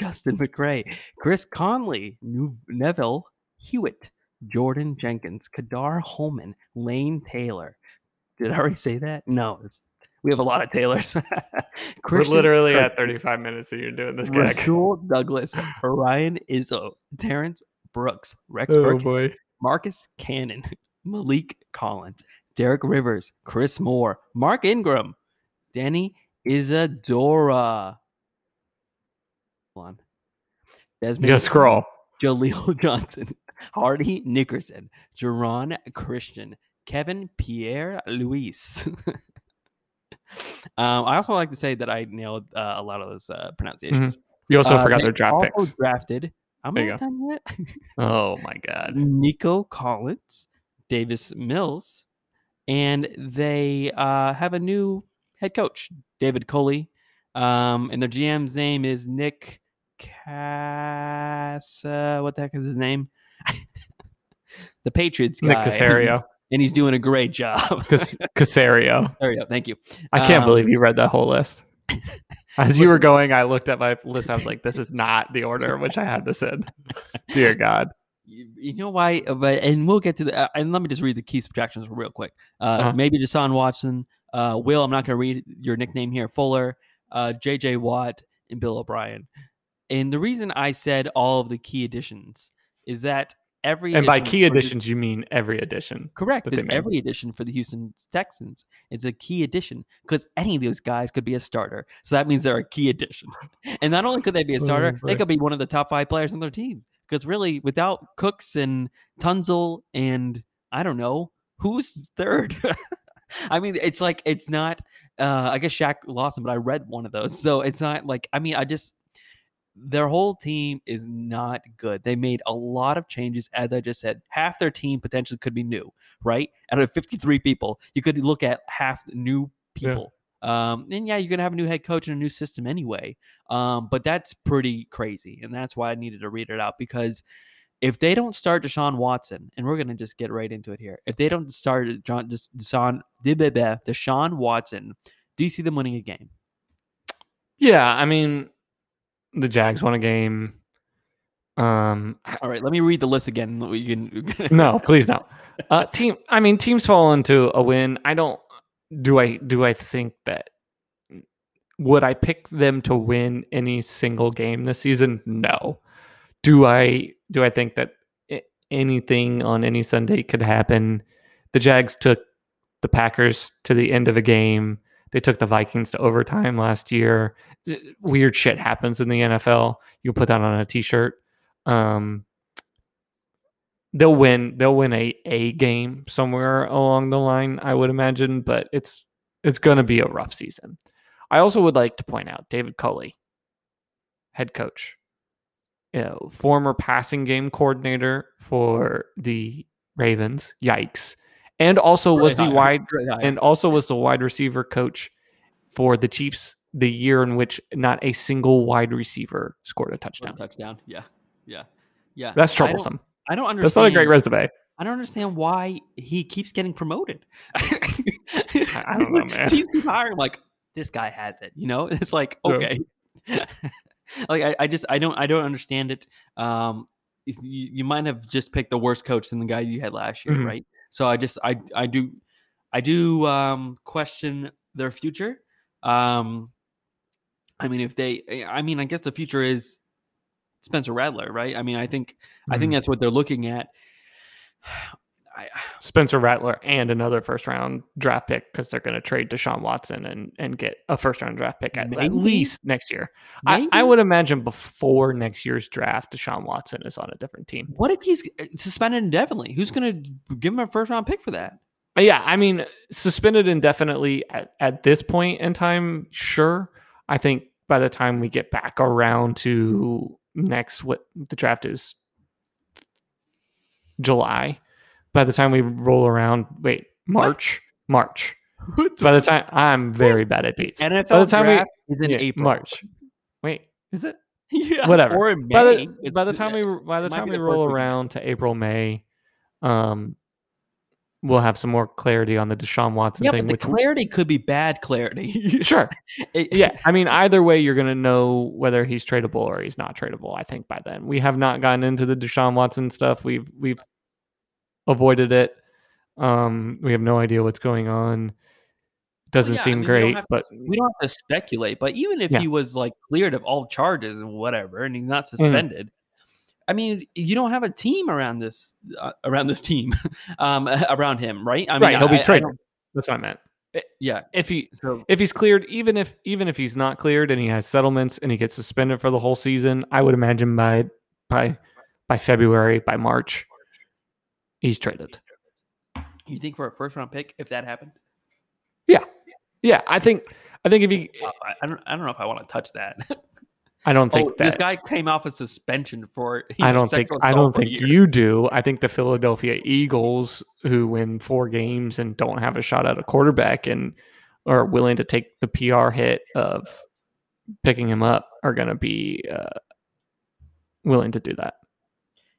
Justin McCray, Chris Conley, Neville Hewitt, Jordan Jenkins, Kadar Holman, Lane Taylor. Did I already say that? No, it's, we have a lot of Taylors. We're literally at 35 minutes and you're doing this gag. Rasul Douglas, Ryan Izzo, Terrence Brooks, Rex Oh Burkhead, boy. Marcus Cannon, Maliek Collins, Derek Rivers, Chris Moore, Mark Ingram, Danny Isidora. Hold on. You Desmond gotta scroll. Jaleel Johnson, Hardy Nickerson, Jerron Christian, Kevin Pierre Louis. Um, I also like to say that I nailed uh, a lot of those uh, pronunciations. You also Uh, forgot their draft also picks. drafted. I'm There not done yet. Oh my god. Nico Collins, Davis Mills, and they uh, have a new head coach, David Culley. Um, and their GM's name is Nick Casa. What the heck is his name? the Patriots Nick guy. Caserio. And he's doing a great job. Cas- Caserio. there we go. Thank you. I can't Um, believe you read that whole list. As you were going, I looked at my list. I was like, "This is not the order in which I had this in." Dear God. You, you know why? uh, But and we'll get to the. Uh, and let me just read the key subtractions real quick. Uh, Uh-huh. Maybe Deshaun Watson. Uh, Will, I'm not going to read your nickname here. Fuller. uh, J.J. Watt, and Bill O'Brien. And the reason I said all of the key additions is that every And by key for the- additions, you mean every addition. correct, that they is made. every addition for the Houston Texans is a key addition because any of those guys could be a starter. So that means they're a key addition. And not only could they be a starter, Oh, they could be one of the top five players on their team. Because really, without Cooks and Tunsil and I don't know who's third. I mean, it's like it's not. Uh, I guess Shaq Lawson, but I read one of those, so it's not like. I mean, I just their whole team is not good. They made a lot of changes, as I just said. Half their team potentially could be new, right? Out of 53 people, you could look at half the new Yeah. people. Um, and yeah, you're gonna have a new head coach and a new system anyway. Um, but that's pretty crazy, and that's why I needed to read it out because if they don't start Deshaun Watson, and we're gonna just get right into it here, if they don't start John Des- Deshaun Deshaun Watson, do you see them winning a game? Yeah, I mean, the Jags won a game. Um, All right, let me read the list again. You can no, please no. Uh, team. I mean, teams fall into a win. I don't. Do I? Do I think that? Would I pick them to win any single game this season? No. Do I? Do I think that anything on any Sunday could happen? The Jags took the Packers to the end of a game. They took the Vikings to overtime last year. Weird shit happens in the NFL. You put that on a t-shirt. Um, they'll win they'll win a a game somewhere along the line i would imagine but it's it's going to be a rough season i also would like to point out david Culley, head coach you know, former passing game coordinator for the ravens yikes and also was the Really wide and also was the wide receiver coach for the chiefs the year in which not a single wide receiver scored a touchdown touchdown. Yeah, yeah, yeah. that's I don't- troublesome I don't, understand. that's not a great resume I don't understand why he keeps getting promoted. I, don't know, man. Teams keep hiring like this guy has it. You know, it's like Yeah. okay. like I, I just I don't I don't understand it. Um, you, you might have just picked the worst coach than the guy you had last year, Mhm. right? So I just I I do I do um, question their future. Um, I mean, if they, I mean, I guess the future is Spencer Rattler, right? I mean, I think I think Mhm. that's what they're looking at. I, Spencer Rattler and another first round draft pick because they're going to trade Deshaun Watson and and get a first round draft pick at, at least next year. I, I would imagine before next year's draft, Deshaun Watson is on a different team. What if he's uh, suspended indefinitely? Who's going to give him a first round pick for that? Yeah, I mean, suspended indefinitely at, at this point in time, sure. I think by the time we get back around to next, what the draft is July. By the time we roll around, wait, March, March. By the time I'm very bad at dates. NFL by the time draft is in yeah, April. March. Wait, is it? yeah, Whatever. Or in May. By the, by the time we by the time we the roll around to April May, um, we'll have some more clarity on the Deshaun Watson yeah, thing. but the which clarity could be bad clarity. sure, It- yeah. I mean, either way, you're gonna know whether he's tradable or he's not tradable. I think by then we have not gotten into the Deshaun Watson stuff. We've we've avoided it. Um, we have no idea what's going on. Doesn't yeah, I seem mean, great, to- but we don't have to speculate, but even if Yeah. he was like cleared of all charges and whatever, and he's not Mm. suspended, I mean, you don't have a team around this uh, around this team, um, around him, right? I mean, right, he'll I- be I traded. That's what I meant. yeah. If he So if he's cleared, even if even if he's not cleared and he has settlements and he gets suspended for the whole season, I would imagine by by by February, by March, he's traded. you think for a first round pick, if that happened, Yeah, yeah. I think I think if he, Uh, I, don't, I don't know if I want to touch that. I don't think oh, that this guy came off a suspension for. I don't think I don't think you do. I think the Philadelphia Eagles, who win four games and don't have a shot at a quarterback and are willing to take the PR hit of picking him up, are going to be uh, willing to do that.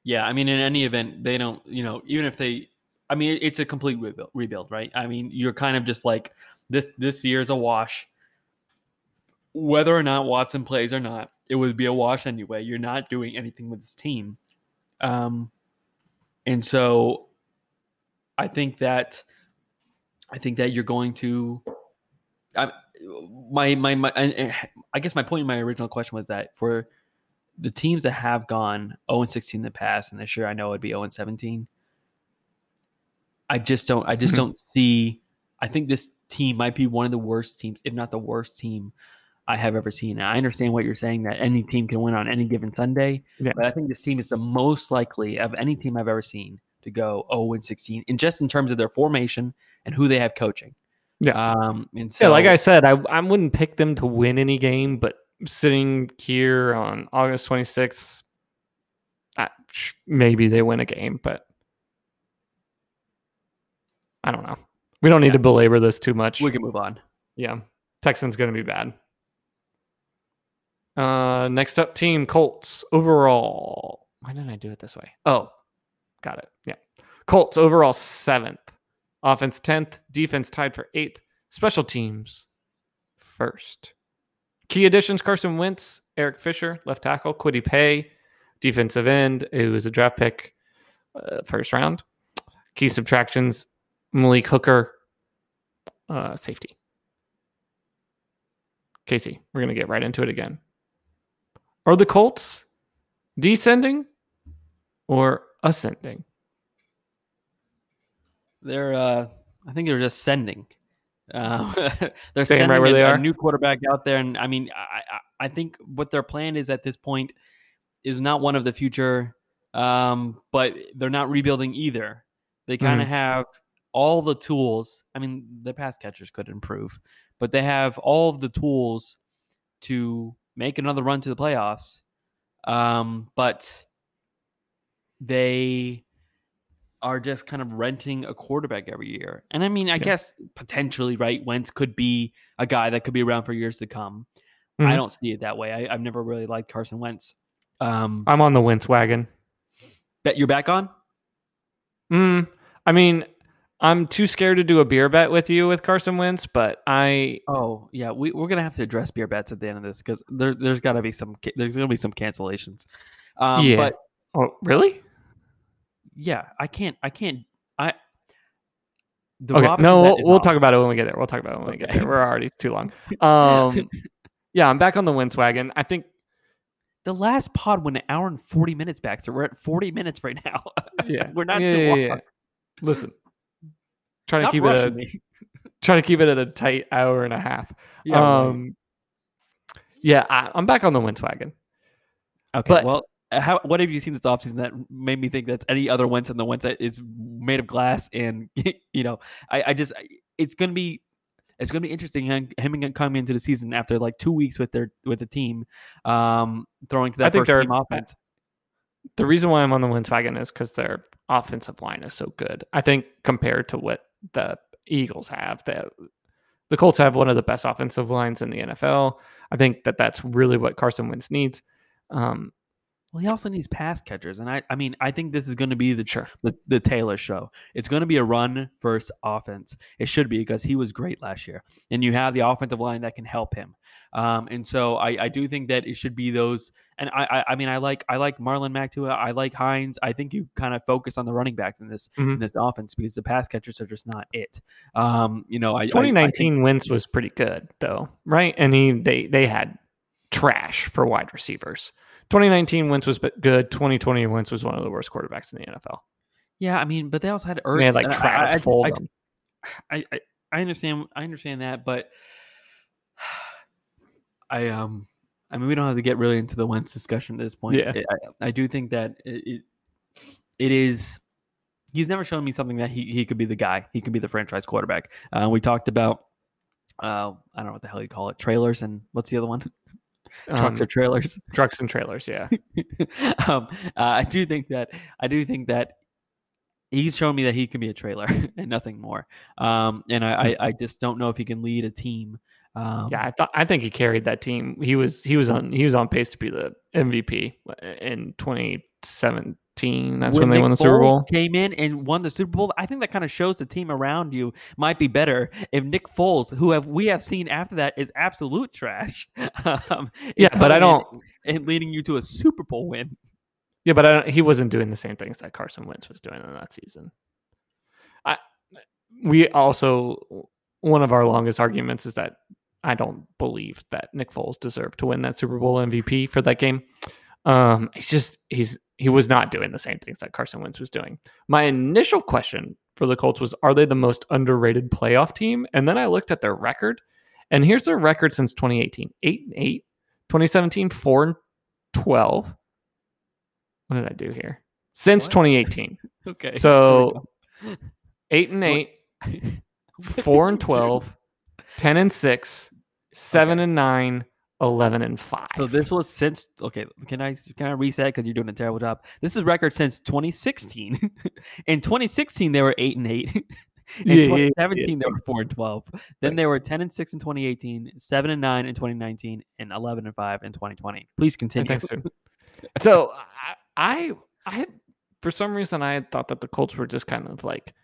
Yeah, I mean, in any event, they don't. You know, even if they, I mean, it's a complete rebuild, rebuild, right? I mean, you're kind of just like this. This year's a wash. Whether or not Watson plays or not, it would be a wash anyway. You're not doing anything with this team, um, and so I think that I think that you're going to. I, my my my. and I guess my point in my original question was that for the teams that have gone 0 and 16 in the past, and this year I know it'd be 0 and 17. I just don't. I just Mhm. don't see. I think this team might be one of the worst teams, if not the worst team I have ever seen. And I understand what you're saying that any team can win on any given Sunday, Yeah. but I think this team is the most likely of any team I've ever seen to go 0 and 16, and just in terms of their formation and who they have coaching. Yeah. Um. And so, yeah, like I said, I I wouldn't pick them to win any game, but sitting here on August 26th, I, sh- maybe they win a game, but I don't know. We don't need Yeah. to belabor this too much. we can move on. Yeah. Texans going to be bad. Uh, next up, team Colts overall. Why didn't I do it this way? Oh, got it. Yeah. Colts overall seventh. Offense 10th. Defense tied for eighth. Special teams first. Key additions Carson Wentz, Eric Fisher, left tackle, Kwity Paye, defensive end, who was a draft pick uh, first round. Key subtractions Malik Hooker, uh, safety. Casey, we're going to get right into it again. Are the Colts descending or ascending? They're, uh, I think they're just sending. Uh, they're Staying sending right where a, they a are? new quarterback out there, and I mean, I, I, think what their plan is at this point is not one of the future, um, but they're not rebuilding either. They kind of have all the tools. I mean, the pass catchers could improve, but they have all of the tools to make another run to the playoffs. Um, but they are just kind of renting a quarterback every year. And I mean, I Yeah. guess potentially, right? Wentz could be a guy that could be around for years to come. I Mhm. don't see it that way. I, I've never really liked Carson Wentz. Um, I'm on the Wentz wagon. bet you're back on? Mm, I mean, I'm too scared to do a beer bet with you with Carson Wentz, but I Oh yeah, we we're gonna have to address beer bets at the end of this because there, there's got to be some there's gonna be some cancellations. Um, Yeah. But oh really? Yeah, I can't I can't I. The okay, no, we'll, we'll talk about it when we get there. We'll talk about it when we get there. We're already too long. Um, yeah, I'm back on the Wentz wagon. I think The last pod went an hour and forty minutes back, so we're at forty minutes right now. yeah, we're not yeah, too yeah, long. yeah. Listen, trying Stop to keep it at, to keep it at a tight hour and a half. Yeah, right. um, yeah, I, I'm back on the Wentz wagon. Okay. But- well, how what have you seen this offseason that made me think that's any other Wentz than the Wentz that is made of glass? And you know, I, I just it's gonna be it's gonna be interesting him coming into the season after like two weeks with their with the team, um, throwing to I that think first they're- team offense. The reason why I'm on the Wentz wagon is because their offensive line is so good. I think compared to what the Eagles have, the the Colts have one of the best offensive lines in the NFL. I think that that's really what Carson Wentz needs. Um, Well, he also needs pass catchers, and I I mean I think this is going to be the Sure. the, the Taylor show. It's going to be a run first offense. It should be because he was great last year, and you have the offensive line that can help him. Um, and so I, I do think that it should be those. And I, I I mean I like I like Marlon Mack I like Hines. I think you kind of focus on the running backs in this in Mhm. this offense because the pass catchers are just not it. Um, you know I I- I think- 2019 Wentz was pretty good though, right? And he they they had trash for wide receivers. 2019 Wentz was good. 2020 Wentz was one of the worst quarterbacks in the NFL. yeah, I mean, but they also had Ertz. They had like and I- I- Travis I- I- Fulgham. I, I I understand I understand that, but I um I mean we don't have to get really into the Wentz discussion at this point. Yeah. I, I do think that it, it it is he's never shown me something that he, he could be the guy. He could be the franchise quarterback. Uh, we talked about uh I don't know what the hell you call it trailers and what's the other one trucks Um, or trailers. trucks and trailers, yeah. um, uh, I do think that I do think that he's shown me that he can be a trailer and nothing more. Um, and I, I, I just don't know if he can lead a team. Um, yeah, I thought I think he carried that team. He was he was on he was on pace to be the MVP in 2017. That's when, they Nick won the Super Bowl. Came in and won the Super Bowl. I think that kind of shows the team around you might be better if Nick Foles, who have we have seen after that is absolute trash. um, Yeah, but I don't. and leading you to a Super Bowl win. Yeah, but I don't, he wasn't doing the same things that Carson Wentz was doing in that season. I we also one of our longest arguments is that I don't believe that Nick Foles deserved to win that Super Bowl MVP for that game. Um, he's just he's he was not doing the same things that Carson Wentz was doing. My initial question for the Colts was, are they the most underrated playoff team? And then I looked at their record, and here's their record since 2018: eight and eight, 2017 four and 12. What did I do here? Since What? 2018, Okay. So- eight and eight, four and you 12, 10 and six, seven and nine, 11 and five. So this was since okay. Can I can I reset because you're doing a terrible job? This is record since 2016. In 2016, they were eight and eight. In Yeah, yeah, yeah, 2017, they were four and 12. Then they were 10 and six in 2018, seven and nine in 2019, and 11 and five in 2020. Please continue. Thanks, so I, I, I had, for some reason, I had thought that the Colts were just kind of like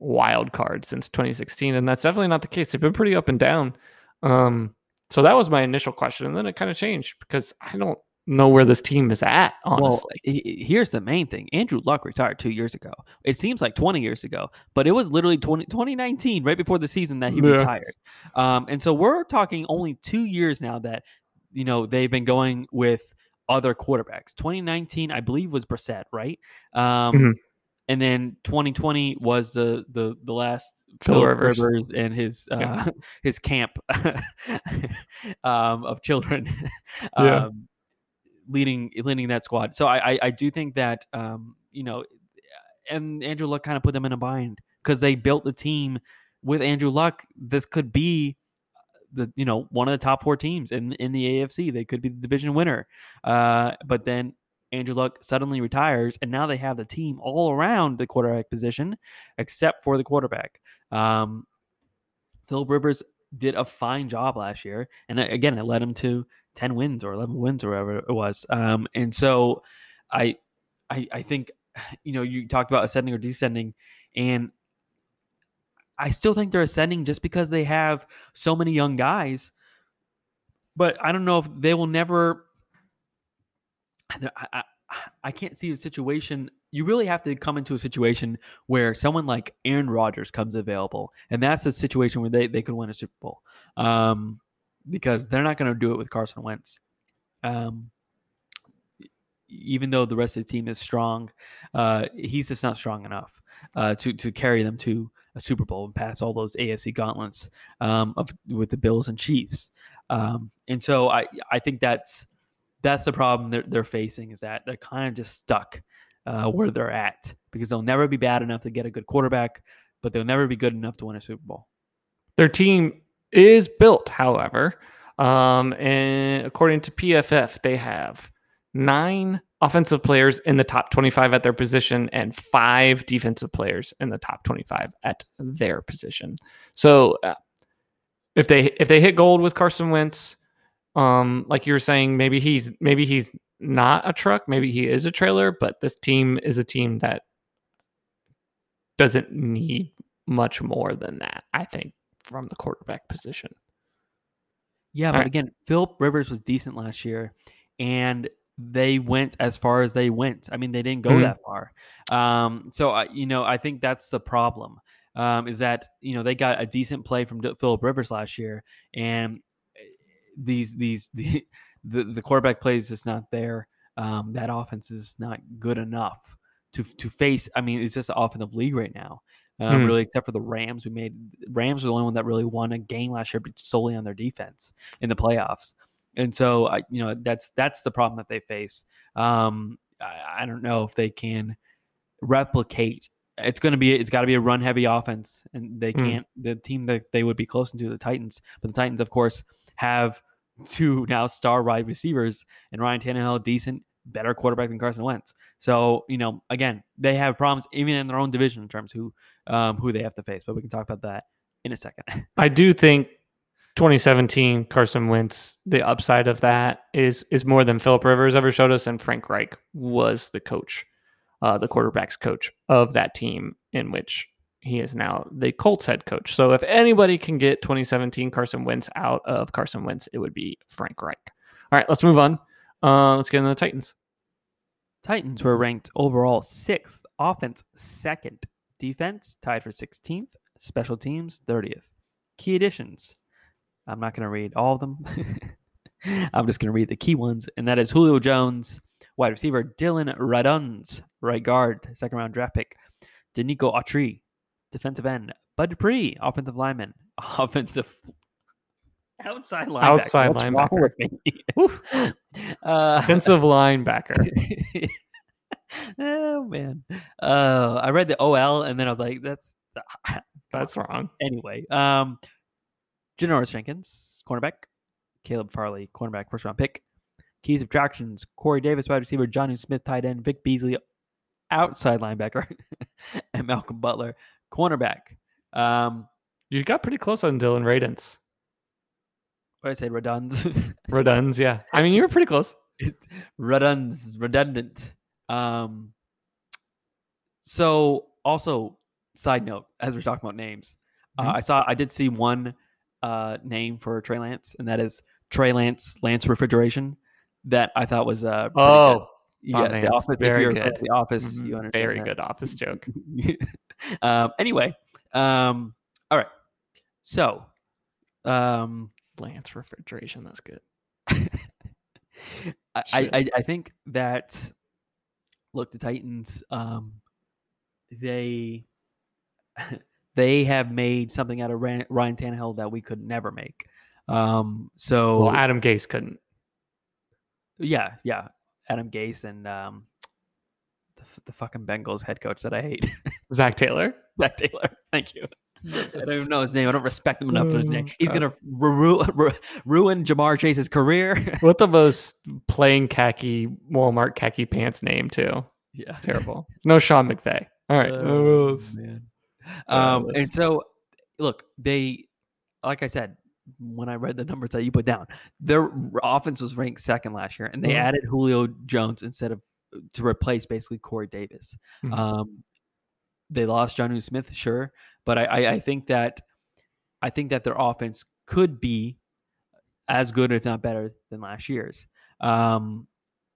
wild card since 2016, and that's definitely not the case. They've been pretty up and down. Um, so that was my initial question, and then it kind of changed because I don't know where this team is at. Honestly, he- here's the main thing. Andrew Luck retired two years ago. It seems like 20 years ago, but it was literally 20, 2019, right before the season that he Yeah. retired. Um, and so we're talking only two years now that, you know, they've been going with other quarterbacks. 2019, I believe, was Brissett, right? Um, Mhm. And then 2020 was the the the last Phil Philip Rivers. and his uh, Yeah. his camp um, of children. Yeah. um, leading leading that squad. So I I, I do think that um, you know, and Andrew Luck kind of put them in a bind because they built the team with Andrew Luck. This could be the you know one of the top four teams in in the AFC. They could be the division winner. Uh, but then Andrew Luck suddenly retires, and now they have the team all around the quarterback position, except for the quarterback. Um, Philip Rivers did a fine job last year, and again, it led him to ten wins or eleven wins or whatever it was. Um, and so, I, I, I think, you know, you talked about ascending or descending, and I still think they're ascending just because they have so many young guys. But I don't know if they will never. I, I, can't see a situation. You really have to come into a situation where someone like Aaron Rodgers comes available, and that's a situation where they, they could win a Super Bowl. Um, because they're not going to do it with Carson Wentz. Um, even though the rest of the team is strong, uh, he's just not strong enough uh, to to carry them to a Super Bowl and pass all those AFC gauntlets um, of with the Bills and Chiefs. Um, and so I I think that's that's the problem they're, they're facing is that they're kind of just stuck uh, where they're at because they'll never be bad enough to get a good quarterback, but they'll never be good enough to win a Super Bowl. their team is built, however, um, and according to PFF, they have nine offensive players in the top 25 at their position and five defensive players in the top 25 at their position. So uh, if they if they hit gold with Carson Wentz, um, like you were saying, maybe he's maybe he's not a truck, maybe he is a trailer, but this team is a team that doesn't need much more than that. I think from the quarterback position. Yeah, All but right. again, Philip Rivers was decent last year, and they went as far as they went. I mean, they didn't go Mhm. that far. Um, so I, you know, I think that's the problem. Um, is that you know they got a decent play from D- Philip Rivers last year, and these these the the, the quarterback plays is not there. Um, that offense is not good enough to to face. I mean, it's just the offensive league right now. Um, Hmm. Really, except for the Rams, we made Rams were the only one that really won a game last year, but solely on their defense in the playoffs. And so, I, you know, that's that's the problem that they face. Um, I, I don't know if they can replicate. It's going to be it's got to be a run heavy offense, and they Hmm. can't. The team that they would be close to the Titans, but the Titans, of course, have two now star wide receivers and Ryan Tannehill, decent, better quarterback than Carson Wentz. So you know, again, they have problems even in their own division in terms of who um, who they have to face. But we can talk about that in a second. I do think 2017 Carson Wentz, the upside of that is is more than Philip Rivers ever showed us, and Frank Reich was the coach, uh, the quarterback's coach of that team, in which he is now the Colts head coach. So if anybody can get 2017 Carson Wentz out of Carson Wentz, it would be Frank Reich. All right, let's move on. Uh, let's get into the Titans. Titans were ranked overall sixth, offense second, defense tied for 16th, special teams 30th. Key additions I'm not going to read all of them. I'm just going to read the key ones, and that is Julio Jones, wide receiver, Dillon Radunz, right guard, second round draft pick, Denico Autry, defensive end, Bud Dupree, offensive lineman, offensive outside linebacker. Outside What's wrong linebacker. with me? uh, Offensive linebacker. oh man, uh, I read the OL and then I was like, "That's That's wrong. anyway." Um, Janoris Jenkins, cornerback. Caleb Farley, cornerback, first round pick. Key subtractions: Corey Davis, wide receiver. Jonnu Smith, tight end. Vic Beasley, outside linebacker, and Malcolm Butler, cornerback. Um, You got pretty close on Dylan Radens. what did I say? Reduns. Reduns, yeah. I mean, you were pretty close. it's reduns redundant um so also side note as we're talking about names Mhm. uh, i saw i did see one uh name for trey lance and that is trey lance lance refrigeration that i thought was uh pretty yeah the office if Very you're good. the office mhm. you understand very that. good office joke. um anyway um all right so um Lance refrigeration. That's good. I, I, I I think that look the Titans um they they have made something out of Ryan Tannehill that we could never make. Um so Well, Adam Gase couldn't. yeah, yeah, Adam Gase and um the, the fucking Bengals head coach that I hate, Zac Taylor. Zac Taylor. Thank you. I don't even know his name. I don't respect him enough for his name. Oh, He's gonna ru- ru- ruin Ja'Marr Chase's career. what the most plain khaki Walmart khaki pants name too. yeah, It's terrible. no Sean McVay. All right. Oh, man. Uh, Um, and so, look, they, like I said, when I read the numbers that you put down, their offense was ranked second last year, and they Mhm. added Julio Jones instead of to replace basically Corey Davis. Mhm. Um, they lost Jonnu Smith, sure, but I, I, I think that I think that their offense could be as good, if not better, than last year's. Um,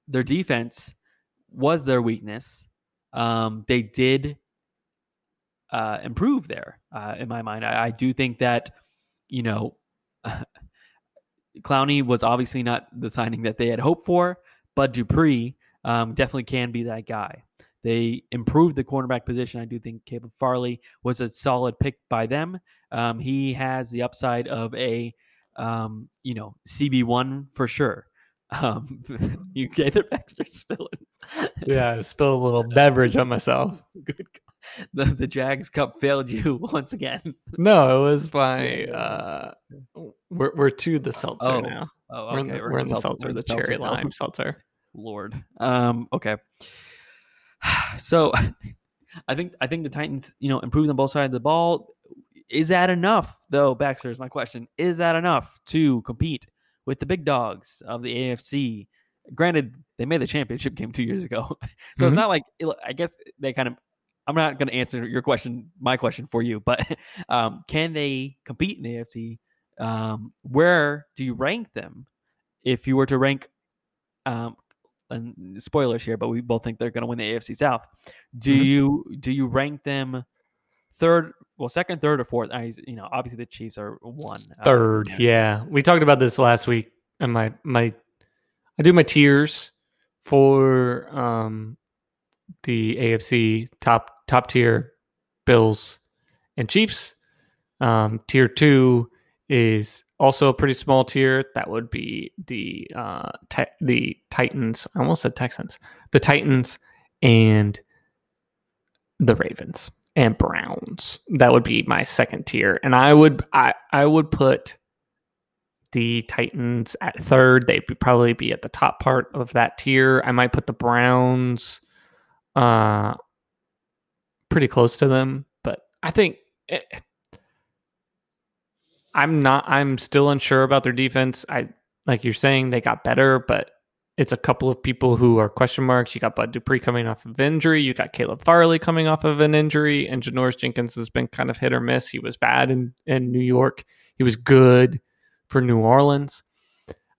their defense was their weakness. Um, they did uh, improve there, uh, in my mind. I, I do think that, you know, Clowney was obviously not the signing that they had hoped for, but Dupree um, definitely can be that guy. They improved the cornerback position. I do think Caleb Farley was a solid pick by them. Um, he has the upside of a, um, you know, CB one for sure. Um, you Gaither Baxter spilling. yeah, I spilled a little beverage on myself. Good. The the Jags Cup failed you once again. No, it was by Uh, we're we're to the seltzer Oh, now. Oh, We're in the, we're in the seltzer, the cherry now. lime seltzer. Lord. Um. Okay. So, I think I think the Titans, you know, improved on both sides of the ball. Is that enough, though? Baxter is my question. Is that enough to compete with the big dogs of the AFC? Granted, they made the championship game two years ago, so it's Mhm. not like I guess they kind of. I'm not going to answer your question, my question for you, but um, can they compete in the AFC? Um, where do you rank them? If you were to rank um, and spoilers here, but we both think they're going to win the AFC South. Do Mhm. you do you rank them third, well, second, third, or fourth? I, you know, obviously the Chiefs are one. uh, Third, yeah. We talked about this last week, and my my I do my tiers for um the AFC top top tier Bills and Chiefs. Um, tier two is also a pretty small tier. That would be the uh the Titans. I almost said Texans. The Titans and the Ravens and Browns. That would be my second tier. And I would I I would put the Titans at third. They'd be, probably be at the top part of that tier. I might put the Browns uh pretty close to them, but I think it, I'm not I'm still unsure about their defense. I like you're saying they got better, but it's a couple of people who are question marks. You got Bud Dupree coming off of injury. You got Caleb Farley coming off of an injury, and Janoris Jenkins has been kind of hit or miss. He was bad in in New York. He was good for New Orleans.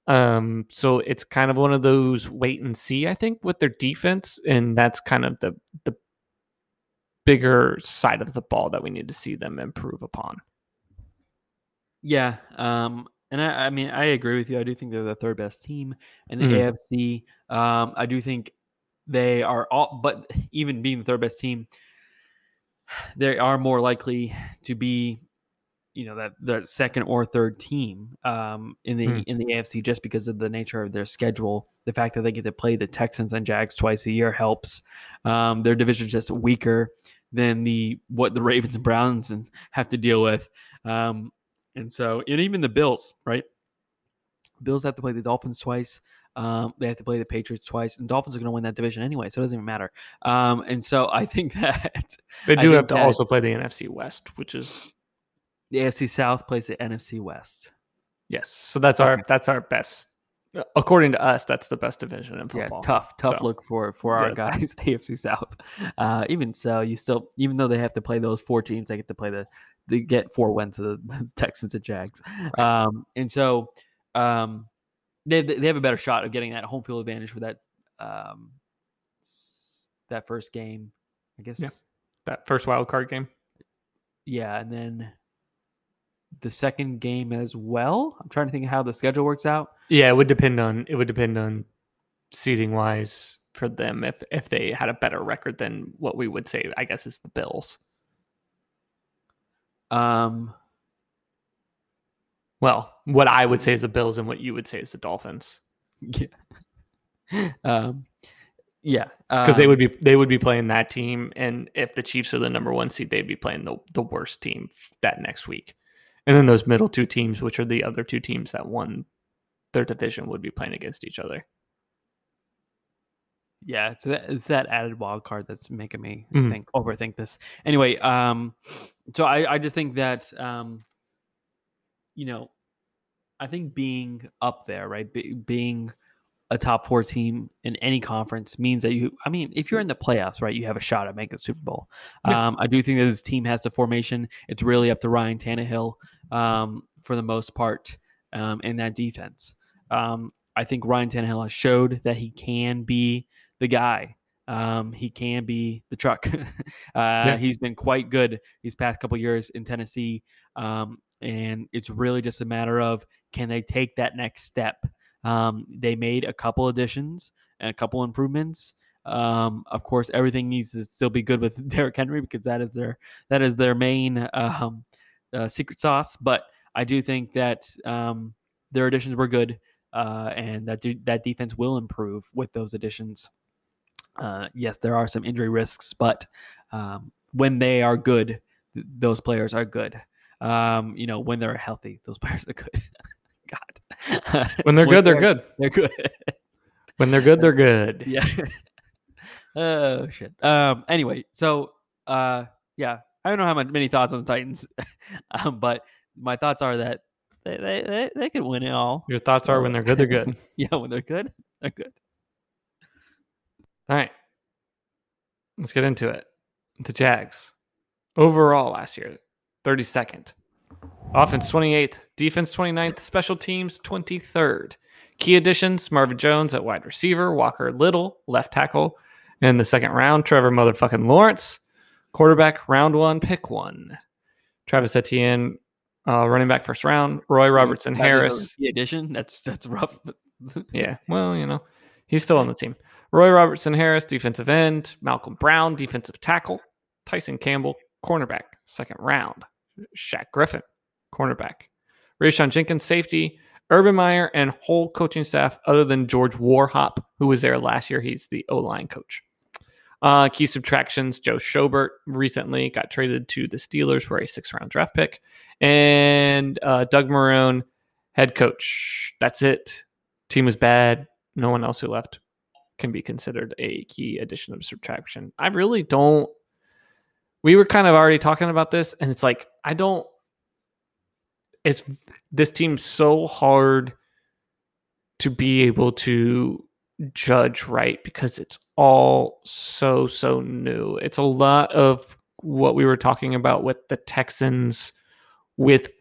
Um, so it's kind of one of those wait and see. I think with their defense, and that's kind of the the bigger side of the ball that we need to see them improve upon. Yeah. Um, And I, I mean, I agree with you. I do think they're the third best team in the Mhm. AFC. Um, I do think they are all, but even being the third best team, they are more likely to be, you know, that the second or third team um, in the Hmm. in the AFC just because of the nature of their schedule. The fact that they get to play the Texans and Jags twice a year helps. Um, their division's just weaker than the what the Ravens and Browns and have to deal with. Um, and so, and even the Bills, right? Bills have to play the Dolphins twice. Um, they have to play the Patriots twice, and Dolphins are going to win that division anyway, so it doesn't even matter. Um, and so I think that They do have to also play the NFC West, which is the AFC South plays the NFC West. yes. So that's our that's our best. According to us, that's the best division in Yeah, football. tough, tough So, look for for our yes. guys, AFC South. Uh, even so, you still, even though they have to play those four teams, they get to play the, they get four wins to the, the Texans and Jags. Um, and so, um, they they have a better shot of getting that home field advantage for that um that first game, I guess. That first wild card game. Yeah, and then the second game as well. I'm trying to think of how the schedule works out. Yeah, it would depend on it would depend on seating wise for them if if they had a better record than what we would say. I guess is the Bills. Um, Well, what I would say is the Bills, and what you would say is the Dolphins, yeah. um, yeah, because they um, would be they would be playing that team, and if the Chiefs are the number one seed, they'd be playing the the worst team that next week, and then those middle two teams, which are the other two teams that won their division, would be playing against each other. yeah, it's that, it's that added wild card that's making me Mhm. think overthink this. Anyway, um, so I I just think that um, you know, I think being up there, right, be, being a top four team in any conference means that you. I mean, if you're in the playoffs, right, you have a shot at making the Super Bowl. Yeah. Um, I do think that this team has the formation. It's really up to Ryan Tannehill um, for the most part um, in that defense. Um, I think Ryan Tannehill has showed that he can be the guy. Um, he can be the truck. uh, He's been quite good these past couple years in Tennessee, um, and it's really just a matter of can they take that next step. Um, they made a couple additions and a couple improvements. Um, of course, everything needs to still be good with Derrick Henry because that is their that is their main um, uh, secret sauce. But I do think that um, their additions were good, uh, and that de- that defense will improve with those additions. Uh, yes, there are some injury risks, but um, when they are good, th- those players are good. Um, you know, when they're healthy, those players are good. When they're good, they're good. They're good. When they're good, they're good. yeah. oh shit. Um. Anyway, so uh, yeah, I don't know how many thoughts on the Titans, um, but my thoughts are that they they they, they could win it all. Your thoughts are when they're good, they're good. yeah, when they're good, they're good. All right. Let's get into it. The Jags. Overall last year, 32nd. Offense 28th, defense 29th, special teams 23rd. Key additions Marvin Jones at wide receiver, Walker Little, left tackle. In the second round, Trevor motherfucking Lawrence, quarterback, round one, pick one. Travis Etienne, uh, running back first round, Roy Robertson That Harris. key addition. That's that's rough. Yeah, well, you know, he's still on the team. Roy Robertson Harris, defensive end. Malcolm Brown, defensive tackle. Tyson Campbell, cornerback, second round. Shaq Griffin, cornerback. Rayshon Jenkins, safety. Urban Meyer and whole coaching staff, other than George Warhop, who was there last year. He's the O line coach. Uh, key subtractions Joe Schobert recently got traded to the Steelers for a six round draft pick. And uh, Doug Marrone, head coach. That's it. Team was bad. No one else who left can be considered a key addition of subtraction. I really don't. We were kind of already talking about this, and it's like, I don't. It's this team's so hard to be able to judge right because it's all so so new. It's a lot of what we were talking about with the Texans with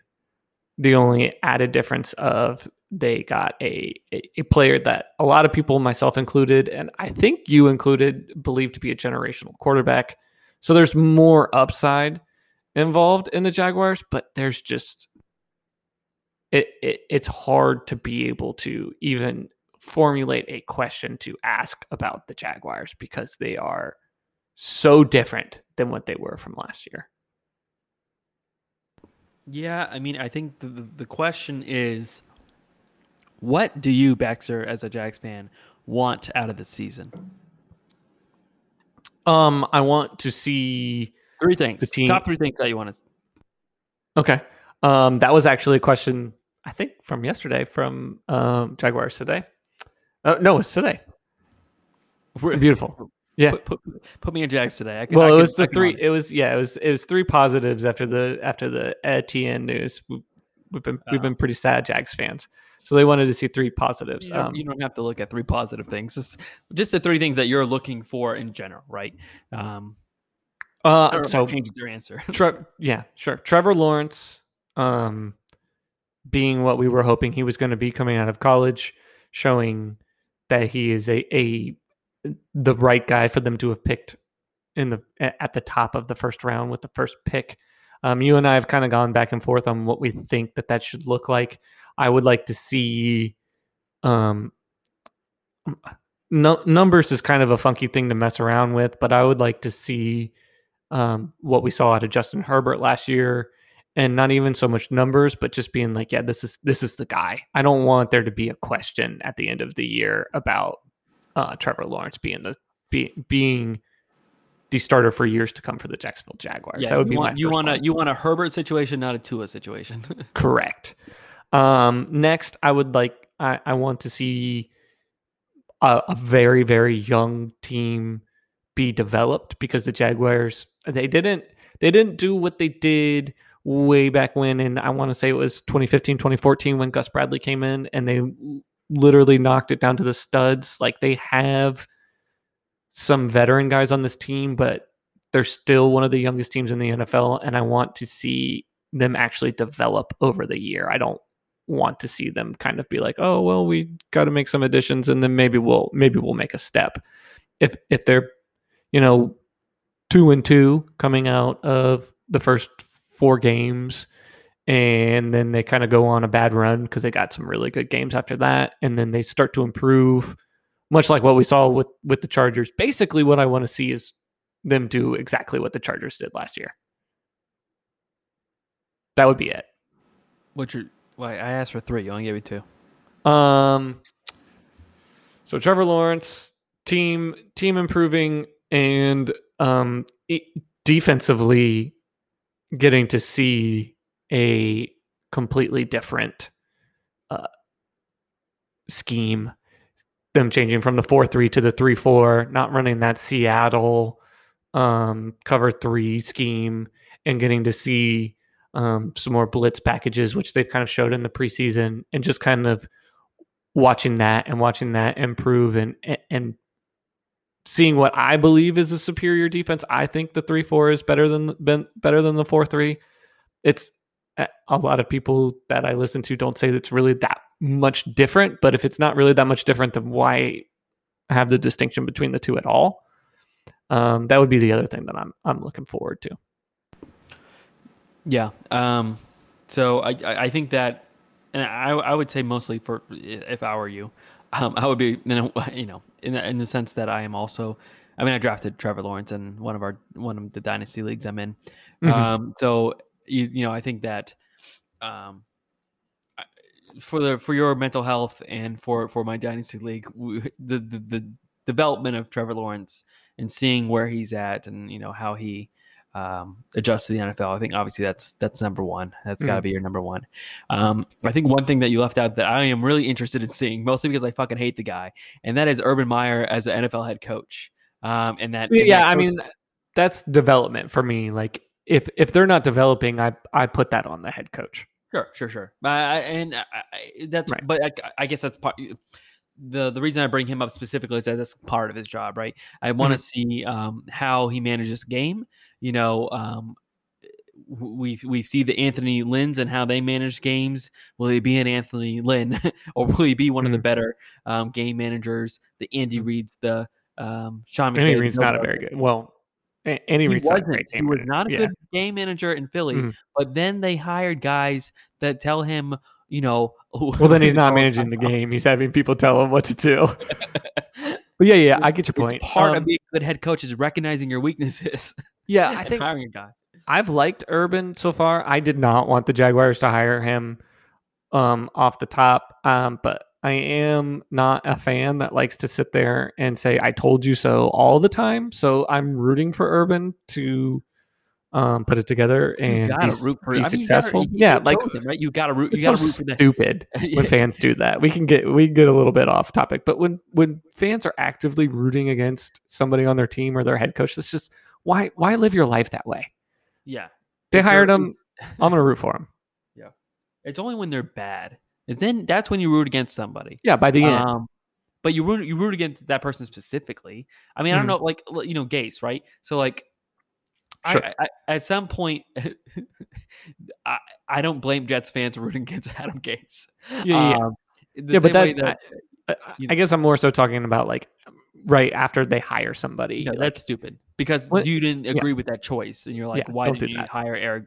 the only added difference of they got a, a, player that a lot of people, myself included, and I think you included, believe to be a generational quarterback. So there's more upside involved in the Jaguars, but there's just it, it it's hard to be able to even formulate a question to ask about the Jaguars because they are so different than what they were from last year. Yeah, I mean, I think the, the, the question is what do you, Baxter, as a Jags fan, want out of the season? Um, I want to see Three things. The team- Top three things that you want to. Okay. Um, that was actually a question I think from yesterday from um, Jaguars today. Uh, no, it's today. We're, Beautiful. Yeah. Put, put, put me in Jags today. I can, Well, I it was the three. it. Was yeah. It was it was three positives after the after the Etienne news. We- We've been we've Oh. been pretty sad Jags fans, so they wanted to see three positives. You don't, Um, you don't have to look at three positive things. Just, just the three things that you're looking for in general, right? Um, I uh, don't know so changes your answer. Tre- yeah, sure. Trevor Lawrence, um, being what we were hoping he was going to be coming out of college, showing that he is a, a the right guy for them to have picked in the at the top of the first round with the first pick. Um, you and I have kind of gone back and forth on what we think that that should look like. I would like to see, um, no, numbers is kind of a funky thing to mess around with, but I would like to see um, what we saw out of Justin Herbert last year, and not even so much numbers, but just being like, yeah, this is this is the guy. I don't want there to be a question at the end of the year about uh, Trevor Lawrence being the be, being the starter for years to come for the Jacksonville Jaguars. that would you be want, my you want a you want a Herbert situation, not a Tua situation. Correct. Um, next, I would like I, I want to see a, a very very young team be developed because the Jaguars they didn't they didn't do what they did way back when and I want to say it was 2015 2014 when Gus Bradley came in and they literally knocked it down to the studs like they have some veteran guys on this team but they're still one of the youngest teams in the NFL and I want to see them actually develop over the year. I don't want to see them kind of be like, "Oh, well, we got to make some additions and then maybe we'll maybe we'll make a step." If if they're, you know, 2 and 2 coming out of the first 4 games and then they kind of go on a bad run because they got some really good games after that and then they start to improve much like what we saw with with the Chargers. Basically what I want to see is them do exactly what the Chargers did last year. That would be it. What's your? Why I asked for three. You only gave me two. Um, so Trevor Lawrence team team improving and um defensively getting to see a completely different uh scheme them changing from the 4-3 to the 3-4 not running that Seattle um cover 3 scheme and getting to see um, some more blitz packages, which they've kind of showed in the preseason, and just kind of watching that and watching that improve and and seeing what I believe is a superior defense. I think the three four is better than been better than the four three. It's a a lot of people that I listen to don't say it's really that much different, but if it's not really that much different, then why have the distinction between the two at all? Um, that would be the other thing that I'm I'm looking forward to. Yeah. Um. So I I I think that, and I I would say mostly for if I were you, um, I would be you know you know in the, in the sense that I am also. I mean, I drafted Trevor Lawrence in one of our one of the dynasty leagues I'm in. Mhm. Um. So you you know I think that, um. For the for your mental health and for for my dynasty league, w- the the, the development of Trevor Lawrence and seeing where he's at and you know how he um, adjust to the NFL. I think obviously that's that's number one. That's got to Mhm. be your number one. Um, I think one thing that you left out that I am really interested in seeing, mostly because I fucking hate the guy, and that is Urban Meyer as an NFL head coach. Um, and that, and yeah that i coach- mean that's development for me like if if they're not developing i i put that on the head coach Sure, sure, sure. And I, I, that's Right. but I, I guess that's part. The the reason I bring him up specifically is that that's part of his job, right? I want to see um, how he manages the game. You know, um, we we see the Anthony Lynn's and how they manage games. Will he be an Anthony Lynn, or will he be one of the Mhm. better um, game managers? The Andy Mhm. Reid's, the um, Sean Andy McVay, Reid's Bill not a very good well Andy Reid's not a wasn't. great He was not a Yeah. good game manager in Philly. Mhm. But then they hired guys that tell him, you know. Well, then he's not managing the game. He's having people tell him what to do. But yeah, yeah, I get your point. Part Um, of being a good head coach is recognizing your weaknesses. yeah, I think hiring a guy. I've liked Urban so far. I did not want the Jaguars to hire him um, off the top, um, but I am not a fan that likes to sit there and say "I told you so" all the time. So I'm rooting for Urban to um, put it together and gotta be, root for be I mean, gotta- successful. you- yeah, like right? You got to root. You got so to root for that. stupid when fans do that. We can get we get a little bit off topic, but when when fans are actively rooting against somebody on their team or their head coach, that's just why why live your life that way? Yeah, They It's hired him. I'm gonna root for him. Yeah, it's only when they're bad. It's then that's when you root against somebody. Yeah, by the end. Um, but you root you root against that person specifically. I mean, I don't Mhm. know, like you know, Gase, right? So like, Sure. I, I, at some point, I I don't blame Jets fans rooting against Adam Gase. Yeah, yeah, yeah. Um, the yeah, but way that, I, I- you I guess I'm more so talking about like right after they hire somebody. No, like- that's stupid because What- you didn't yeah. agree with that choice, and you're like, Yeah, why did you that. hire Eric,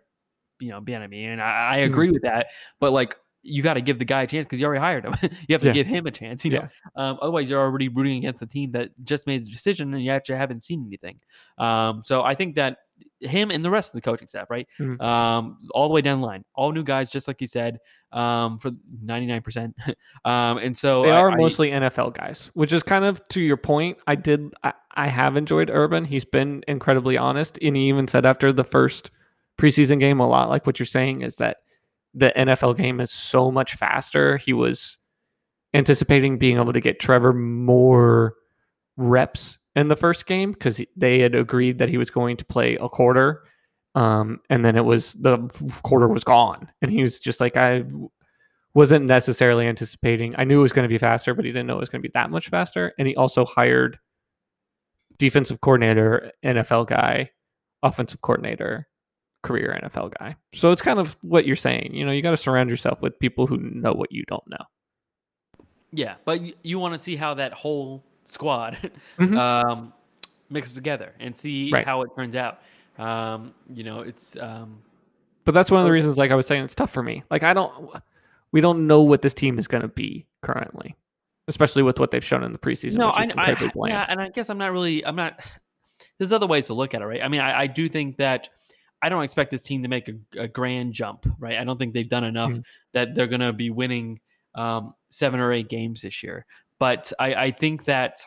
you know, Bieniemy? And I, I Mhm. agree with that, but like, you got to give the guy a chance because you already hired him. you have to Yeah. give him a chance, you know. Um, otherwise, you're already rooting against the team that just made the decision, and you actually haven't seen anything. Um, so I think that him and the rest of the coaching staff, right, Mhm. um, all the way down the line, all new guys, just like you said, um, for 99 percent. Um, and so they are I- mostly NFL guys, which is kind of to your point. I did, I, I have enjoyed Urban. He's been incredibly honest, and he even said after the first preseason game, a lot like what you're saying is that the NFL game is so much faster. He was anticipating being able to get Trevor more reps in the first game because they had agreed that he was going to play a quarter. Um, and then it was the quarter was gone, and he was just like, I wasn't necessarily anticipating. I knew it was going to be faster, but he didn't know it was going to be that much faster. And he also hired defensive coordinator, NFL guy, offensive coordinator, career NFL guy. So it's kind of what you're saying. You know, you got to surround yourself with people who know what you don't know. yeah, but you, you want to see how that whole squad Mhm. um, mixes together and see Right. how it turns out. Um, you know, it's um, But that's one of the reasons, like I was saying, it's tough for me. Like I don't, we don't know what this team is going to be currently, especially with what they've shown in the preseason. no, which I, is I yeah, and I guess I'm not really, I'm not. There's other ways to look at it, right? I mean, I, I do think that I don't expect this team to make a, a grand jump, right? I don't think they've done enough Mhm. that they're going to be winning um, seven or eight games this year. But I, I think that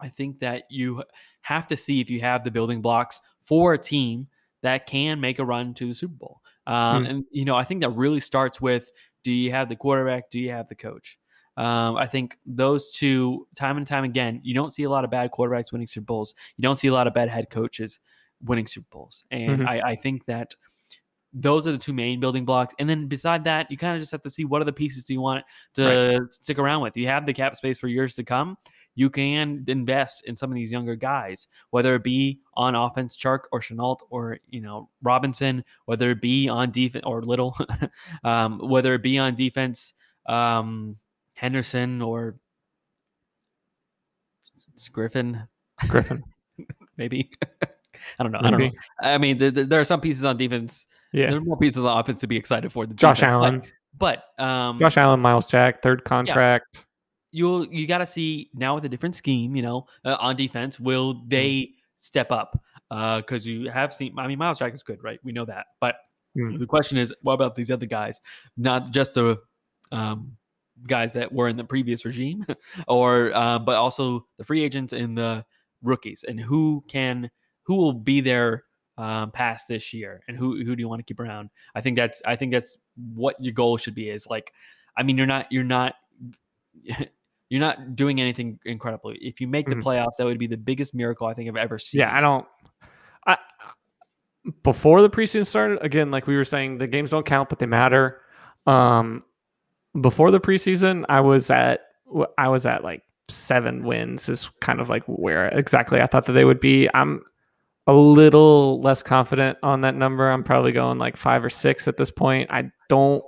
I think that you have to see if you have the building blocks for a team that can make a run to the Super Bowl. Um, Mm. And you know, I think that really starts with: Do you have the quarterback? Do you have the coach? Um, I think those two, time and time again, you don't see a lot of bad quarterbacks winning Super Bowls. You don't see a lot of bad head coaches winning Super Bowls, and Mhm. I, I think that those are the two main building blocks. And then beside that, you kind of just have to see what other pieces do you want to stick around with. You have the cap space for years to come. You can invest in some of these younger guys, whether it be on offense, Chark or Shenault or you know Robinson, whether it be on defense or Little, um, whether it be on defense, um, Henderson or Griffin, Griffin, maybe. I don't know. I don't know. I mean, there, there are some pieces on defense. Yeah, There are more pieces on offense to be excited for. than Josh defense, but- Allen, but, um, Josh Allen, Myles Jack, third contract. you'll you got to see now with a different scheme, you know, uh, on defense, will they step up? Because you have seen, I mean, Myles Jack is good, right? We know that, but Mm. the question is, what about these other guys? Not just the um, guys that were in the previous regime, or uh, but also the free agents and the rookies, and who can who will be there um, past this year, and who who do you want to keep around? I think that's I think that's what your goal should be. Is like, I mean, you're not you're not you're not doing anything incredible. If you make the Mhm. playoffs, that would be the biggest miracle I think I've ever seen. Yeah, I don't. I before the preseason started, again, like we were saying, the games don't count, but they matter. Um, before the preseason, I was at I was at like seven wins is kind of like where exactly I thought that they would be. I'm a little less confident on that number. I'm probably going like five or six at this point. I don't.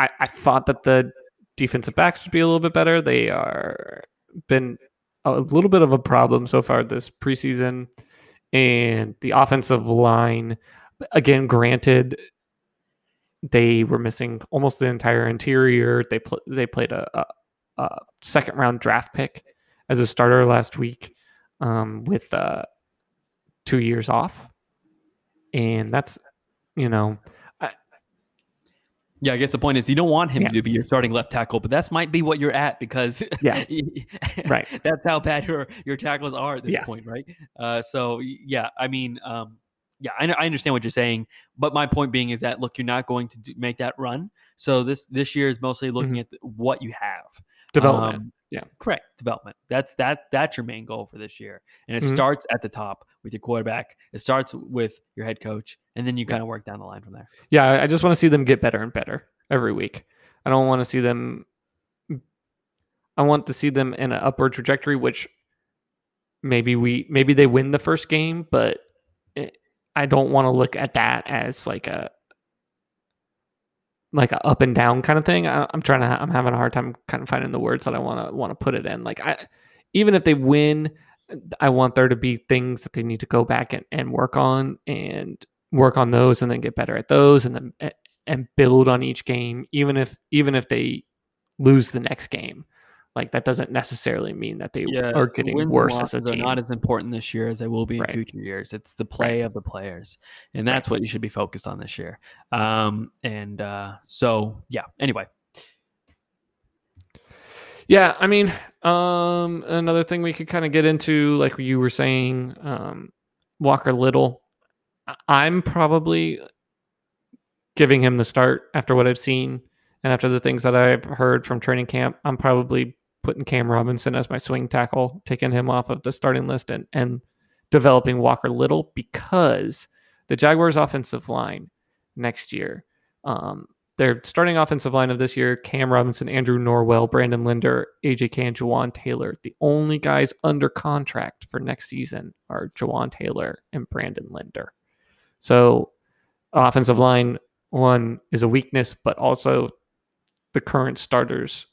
I, I thought that the defensive backs would be a little bit better. They are been a little bit of a problem so far this preseason, and the offensive line. Again, granted, they were missing almost the entire interior. They pl- they played a, a, a second round draft pick as a starter last week um, with uh, two years off, and that's you know Yeah, I guess the point is you don't want him Yeah. to be your starting left tackle, but that's might be what you're at because Yeah. Right. that's how bad your your tackles are at this Yeah. point, right? Uh, so yeah, I mean, um, yeah, I, I understand what you're saying, but my point being is that look, you're not going to do, make that run. So this this year is mostly looking Mhm. at the, what you have. development. Um, Yeah. correct. Development. That's that. That's your main goal for this year, and it Mhm. starts at the top with your quarterback. It starts with your head coach, and then you kind of work down the line from there. yeah, I- I just want to see them get better and better every week. I don't want to see them. I want to see them in an upward trajectory, which maybe we maybe they win the first game, but it, I don't want to look at that as like a like a up and down kind of thing. I, I'm trying to. I'm having a hard time kind of finding the words that I want to want to put it in. Like I, even if they win, I want there to be things that they need to go back and, and work on and work on those and then get better at those and then and build on each game even if even if they lose the next game like that doesn't necessarily mean that they are getting wins worse as a losses are not as important this year as they will be in Right. future years. It's the play of the players, and that's what you should be focused on this year. Um, and uh, so yeah. Anyway, yeah i mean um another thing we could kind of get into like you were saying um walker little i'm probably giving him the start after what i've seen and after the things that i've heard from training camp i'm probably putting cam robinson as my swing tackle taking him off of the starting list and and developing walker little because the jaguars offensive line next year um their starting offensive line of this year Cam Robinson, Andrew Norwell, Brandon Linder, AJ K, and Jawaan Taylor. The only guys under contract for next season are Jawaan Taylor and Brandon Linder. So, offensive line one is a weakness, but also the current starters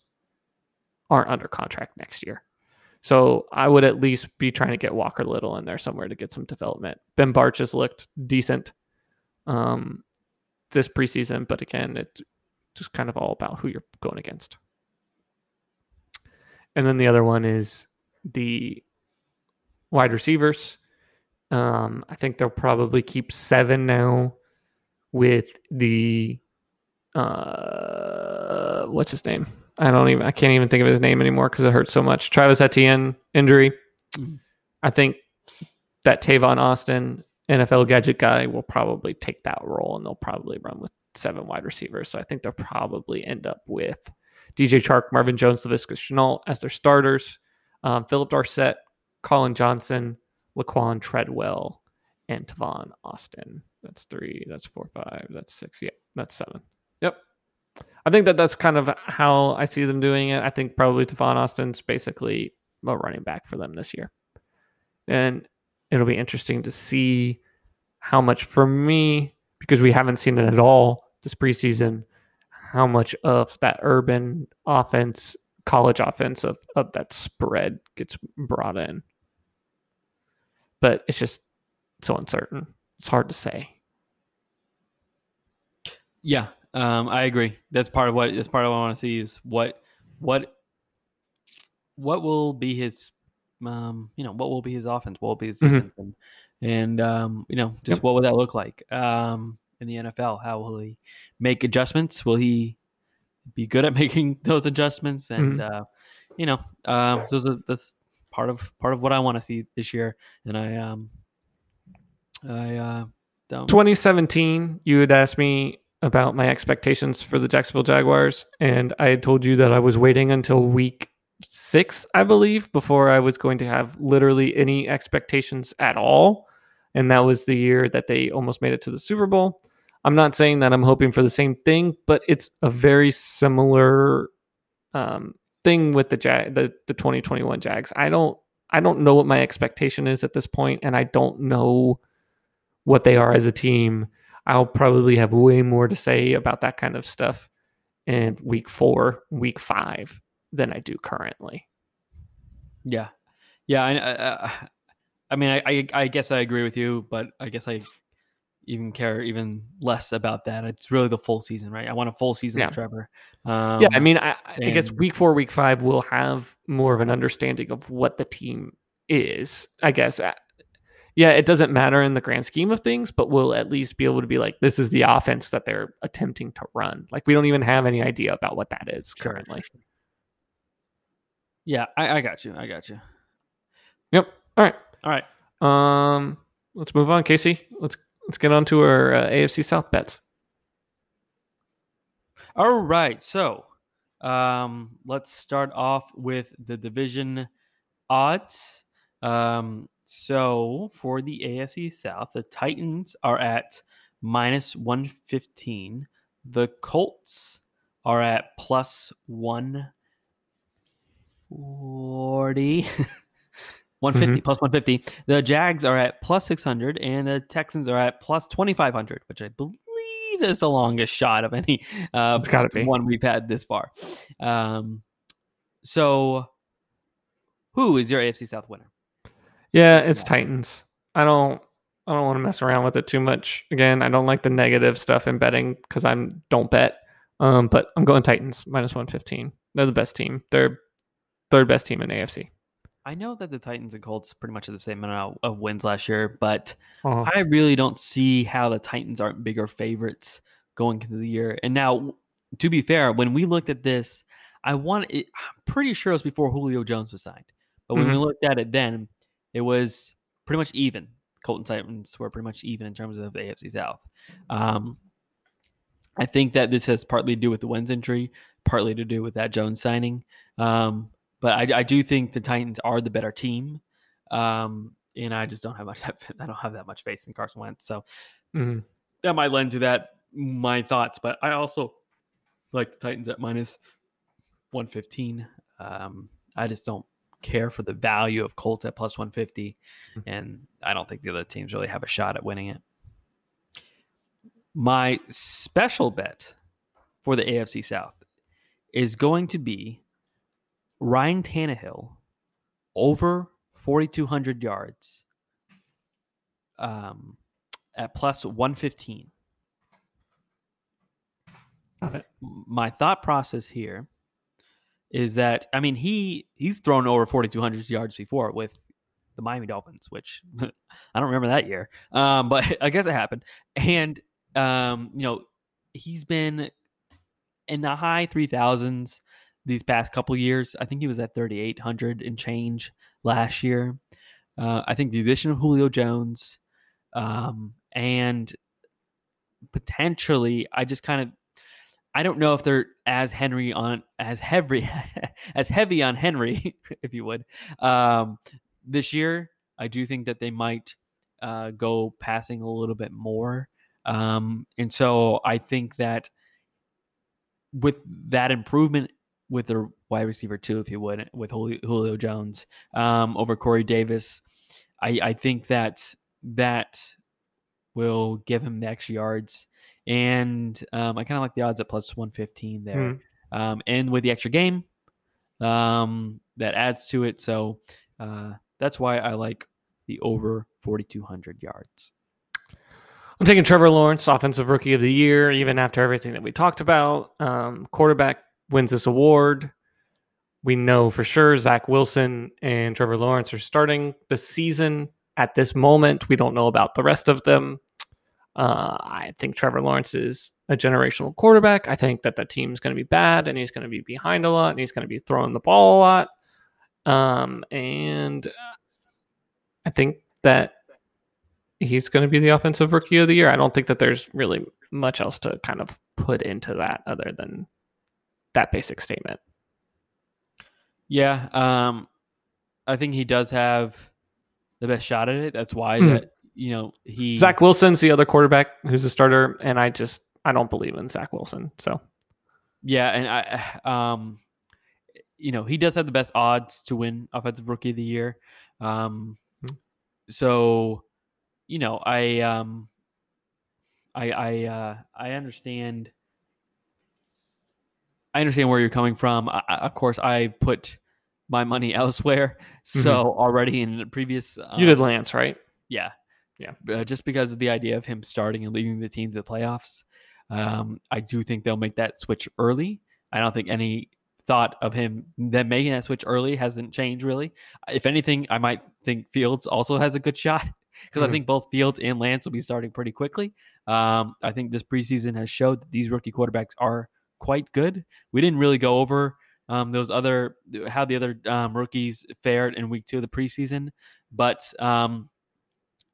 aren't under contract next year. So, I would at least be trying to get Walker Little in there somewhere to get some development. Ben Bartch has looked decent. Um, this preseason, but again, it's just kind of all about who you're going against. And then the other one is the wide receivers. Um, I think they'll probably keep seven now with the uh what's his name? I don't even I can't even think of his name anymore because it hurts so much. Travis Etienne injury. Mhm. I think that Tavon Austin NFL gadget guy will probably take that role and they'll probably run with seven wide receivers. So I think they'll probably end up with DJ Chark, Marvin Jones, Laviska Shenault as their starters, um, Phillip Dorsett, Collin Johnson, Laquon Treadwell, and Tavon Austin. That's three. That's four, five. That's six. Yeah, that's seven. Yep. I think that that's kind of how I see them doing it. I think probably Tavon Austin's basically a running back for them this year. And it'll be interesting to see how much for me because we haven't seen it at all this preseason how much of that urban offense college offense of, of that spread gets brought in but it's just so uncertain it's hard to say yeah, um, I agree. That's part of what that's part of what I want to see is what what what will be his um, you know what will be his offense, what will be his Mhm. defense, and and um, you know just Yep. what will that look like um, in the NFL? How will he make adjustments? Will he be good at making those adjustments? And uh, you know, um, those are, that's part of part of what I want to see this year. And I um, I uh, don't 2017 you had asked me about my expectations for the jacksonville jaguars and i had told you that i was waiting until week six i believe before i was going to have literally any expectations at all and that was the year that they almost made it to the super bowl i'm not saying that i'm hoping for the same thing but it's a very similar um, thing with the Jag, the, the 2021 jags i don't i don't know what my expectation is at this point and i don't know what they are as a team. I'll probably have way more to say about that kind of stuff in week four, week five than I do currently. Yeah, yeah. I, I, I- mean, I, I, guess I agree with you, but I guess I, even care even less about that. It's really the full season, right? I want a full season Yeah. of Trevor. Um, yeah, I mean, I, I guess week four, week five, we'll have more of an understanding of what the team is. I guess. Yeah, it doesn't matter in the grand scheme of things, but we'll at least be able to be like, this is the offense that they're attempting to run. Like, we don't even have any idea about what that is Sure, currently. sure. Yeah, I, I got you. I got you. Yep. All right. All right. Um, let's move on, Casey. Let's let's get on to our uh, AFC South bets. All right. So um, let's start off with the division odds. Um, so for the AFC South, the Titans are at minus 115. The Colts are at plus 140. 150 plus 150. The Jags are at plus 600 and the Texans are at plus 2500, which I believe is the longest shot of any uh, It's gotta be. one we've had this far. Um, so, who is your AFC South winner? Yeah, it's? Titans. I don't I don't want to mess around with it too much. Again, I don't like the negative stuff in betting because I'm don't bet. Um, but I'm going Titans minus one fifteen. They're the best team. They're third best team in AFC. I know that the Titans and Colts pretty much had the same amount of wins last year, but Uh-huh. I really don't see how the Titans aren't bigger favorites going into the year. And now, to be fair, when we looked at this, I want it, I'm pretty sure it was before Julio Jones was signed. But when we Mhm. looked at it then, it was pretty much even. Colton Titans were pretty much even in terms of the AFC South. Um, I think that this has partly to do with the Wentz injury, partly to do with that Jones signing. Um, but I, I do think the Titans are the better team. Um, and I just don't have much. I don't have that much faith in Carson Wentz. So Mhm. that might lend to that my thoughts. But I also like the Titans at minus one fifteen. Um, I just don't care for the value of Colts at plus one fifty, and I don't think the other teams really have a shot at winning it. My special bet for the AFC South is going to be Ryan Tannehill over 4,200 yards um, at plus 115. Got it. My thought process here is that I mean he he's thrown over 4,200 yards before with the Miami Dolphins, which I don't remember that year, um, but I guess it happened. And um, you know he's been in the high 3,000s these past couple years. I think he was at 3,800 and change last year. Uh, I think the addition of Julio Jones um, and potentially, I just kind of, I don't know if they're as Henry on as heavy as heavy on Henry, if you would. Um, this year, I do think that they might uh, go passing a little bit more, um, and so I think that with that improvement with their wide receiver too, if you would, with Julio, Jones um, over Corey Davis, I, I think that that will give him the extra yards, and um, I kind of like the odds at plus one fifteen there, um, and with the extra game, um, that adds to it. So uh, that's why I like the over forty two hundred yards. I'm taking Trevor Lawrence, offensive rookie of the year, even after everything that we talked about. Um, quarterback wins this award. We know for sure Zach Wilson and Trevor Lawrence are starting the season at this moment. We don't know about the rest of them. Uh, I think Trevor Lawrence is a generational quarterback. I think that the team's going to be bad and he's going to be behind a lot and he's going to be throwing the ball a lot. Um, and I think that he's going to be the offensive rookie of the year. I don't think that there's really much else to kind of put into that other than that basic statement. Yeah, um, I think he does have the best shot at it. That's why Mhm. that you know he Zach Wilson's the other quarterback who's a starter, and I just I don't believe in Zach Wilson. So Yeah, and I, um, you know, he does have the best odds to win Offensive Rookie of the Year. Um, Hmm. so, you know, I, um, I, I, uh, I understand. I understand where you're coming from. I, of course, I put my money elsewhere. So already in the previous, um, you did Lance, right? yeah. Yeah. uh, just because of the idea of him starting and leading the team to the playoffs. Um, I do think they'll make that switch early. I don't think any thought of him them making that switch early hasn't changed really. If anything, I might think Fields also has a good shot because I Mhm. think both Fields and Lance will be starting pretty quickly. Um, I think this preseason has showed that these rookie quarterbacks are quite good. We didn't really go over um, those other how the other um, rookies fared in week two of the preseason, but um,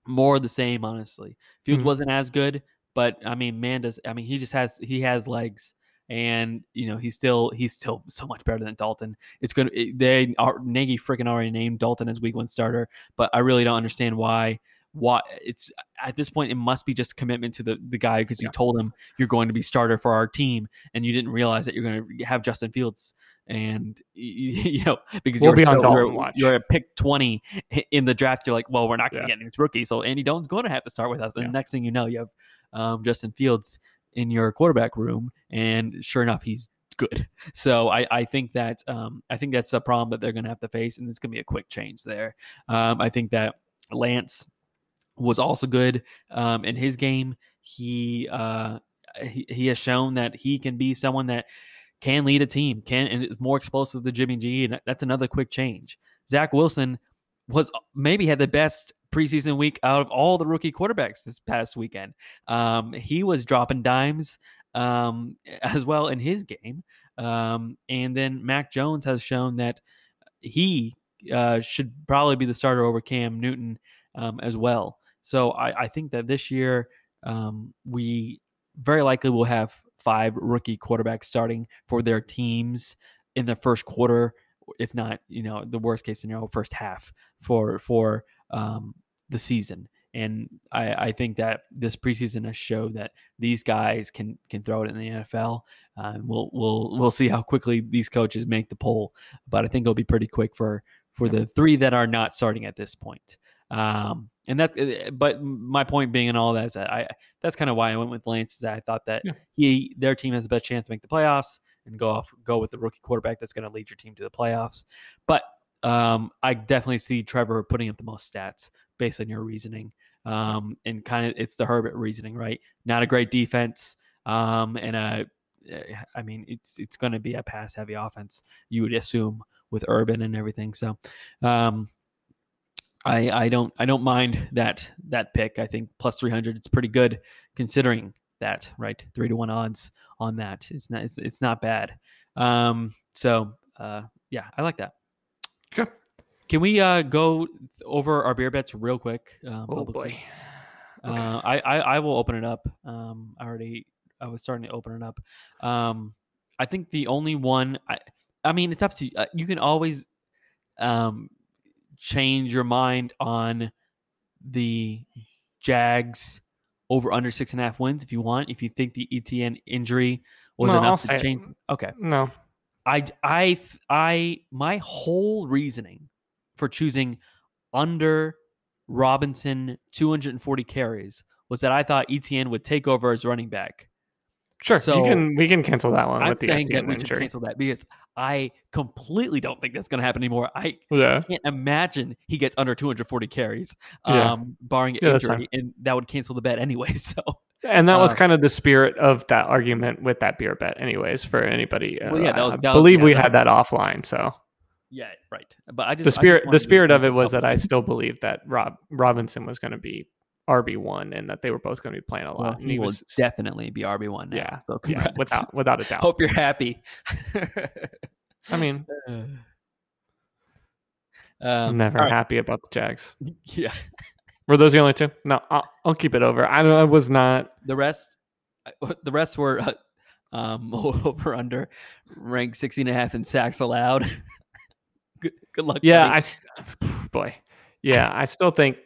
more of the same, honestly. Fields Mhm. wasn't as good, but I mean, man, does I mean he just has he has legs, and you know he's still he's still so much better than Dalton. It's gonna it, they are Nagy freaking already named Dalton as week one starter, but I really don't understand why. Why it's at this point it must be just commitment to the the guy because you Yeah. told him you're going to be starter for our team and you didn't realize that you're going to have Justin Fields and you, you know because We'll you're be so, you're, you're at pick 20 in the draft you're like well we're not going to Yeah. get any rookie so Andy Dalton's going to have to start with us and Yeah. the next thing you know you have um, Justin Fields in your quarterback room and sure enough he's good so I, I think that um, I think that's a problem that they're going to have to face and it's going to be a quick change there um, I think that Lance was also good um, in his game. He, uh, he he has shown that he can be someone that can lead a team, can and is more explosive than Jimmy G, and that's another quick change. Zach Wilson was maybe had the best preseason week out of all the rookie quarterbacks this past weekend. Um, he was dropping dimes um, as well in his game, um, and then Mac Jones has shown that he uh, should probably be the starter over Cam Newton um, as well. So I, I think that this year um, we very likely will have five rookie quarterbacks starting for their teams in the first quarter, if not, you know, the worst case scenario, first half for for um, the season. And I, I think that this preseason has showed that these guys can can throw it in the NFL. Uh, and we'll we'll we'll see how quickly these coaches make the poll, but I think it'll be pretty quick for for the three that are not starting at this point. Um, and that's uh, but my point being and all that is that I that's kind of why I went with Lance is that I thought that Yeah. he their team has the best chance to make the playoffs and go off go with the rookie quarterback that's going to lead your team to the playoffs. But um, I definitely see Trevor putting up the most stats based on your reasoning. Um, and kind of it's the Herbert reasoning, right? Not a great defense. Um, and uh, I mean it's it's going to be a pass heavy offense. You would assume with Urban and everything. So, um, I I don't I don't mind that that pick. I think plus three hundred it's pretty good considering that right three to one odds on that. It's not it's, it's not bad. Um, so uh, yeah, I like that. Okay. Can we uh, go th- over our beer bets real quick? Um, Oh publicly? boy. Okay. Uh, I, I I will open it up. Um, I already I was starting to open it up. Um, I think the only one I I mean it's up to you. Uh, you can always um change your mind on the Jags over under six and a half wins if you want. If you think the Etienne injury was No, I'll enough say to it. change. Okay. No. I I I my whole reasoning for choosing under Robinson 240 carries was that I thought Etienne would take over as running back. Sure. So, you can we can cancel that one I'm with the saying that we should injury. cancel that because I completely don't think that's going to happen anymore. I Yeah. can't imagine he gets under 240 carries, Yeah. um, barring Yeah, injury, and that would cancel the bet anyway. So, And that was Uh, kind of the spirit of that argument with that beer bet, anyways, for anybody. Well, yeah, uh, that was- I that was- believe yeah, we had that offline. So yeah, right. But I just the I spirit, the spirit of it was that I still believed that Rob Robinson was going to be RB one and that they were both going to be playing a lot. well, and he will was, definitely be RB one now. yeah, so yeah, without without a doubt. Hope you're happy. I mean, um, I'm never right. happy about the Jags. Yeah. Were those the only two? No, I'll, I'll keep it over. I. I was not. The rest, the rest were uh, um, over under ranked 16 and a half in sacks allowed. good, good luck. Yeah, buddy. I. st- Boy, yeah, I still think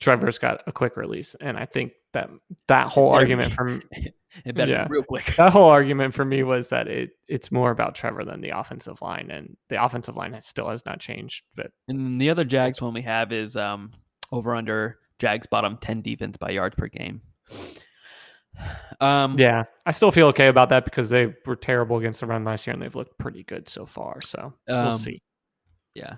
Trevor's got a quick release, and I think that that whole argument from it better yeah. be real quick. that whole argument for me was that it it's more about Trevor than the offensive line, and the offensive line has, still has not changed. But And the other Jags one we have is um, over under Jags bottom 10 defense by yards per game. Um, yeah, I still feel okay about that because they were terrible against the run last year, and they've looked pretty good so far. So we'll Um, see. Yeah.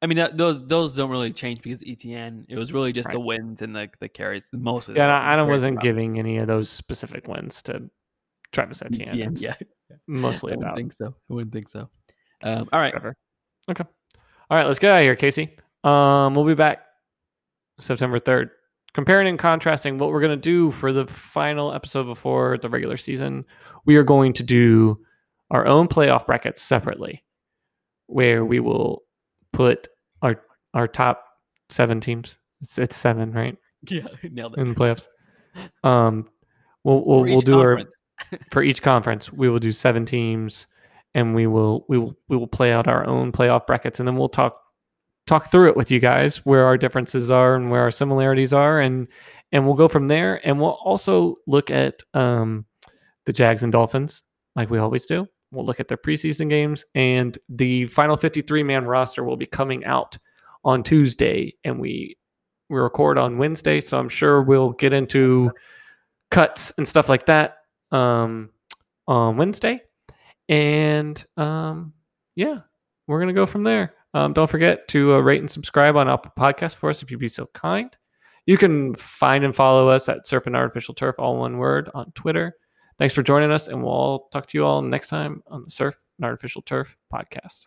I mean, that, those those don't really change because Etienne. It was really just the wins and the the carries. Most of Yeah, I, I wasn't giving any of those specific wins to Travis Etienne. ETN. Yeah, mostly I wouldn't about think so. I wouldn't think so. Um, all right, Trevor. Okay. All right, let's get out of here, Casey. Um, we'll be back September 3rd. Comparing and contrasting what we're going to do for the final episode before the regular season, we are going to do our own playoff brackets separately, where we will put our our top seven teams. It's, it's seven, right? yeah, nailed it. In the playoffs. Um, we'll we'll, we'll do our conference. for each conference we will do seven teams and we will we will we will play out our own playoff brackets and then we'll talk talk through it with you guys where our differences are and where our similarities are and and we'll go from there and we'll also look at um the jags and dolphins like we always do we'll look at their preseason games and the final 53 man roster will be coming out on tuesday and we we record on wednesday so i'm sure we'll get into cuts and stuff like that um, on Wednesday. And um, yeah, we're going to go from there. Um, don't forget to uh, rate and subscribe on Apple Podcast for us if you'd be so kind. You can find and follow us at and Artificial Turf, all one word, on Twitter. Thanks for joining us, and we'll talk to you all next time on the Surf and Artificial Turf podcast.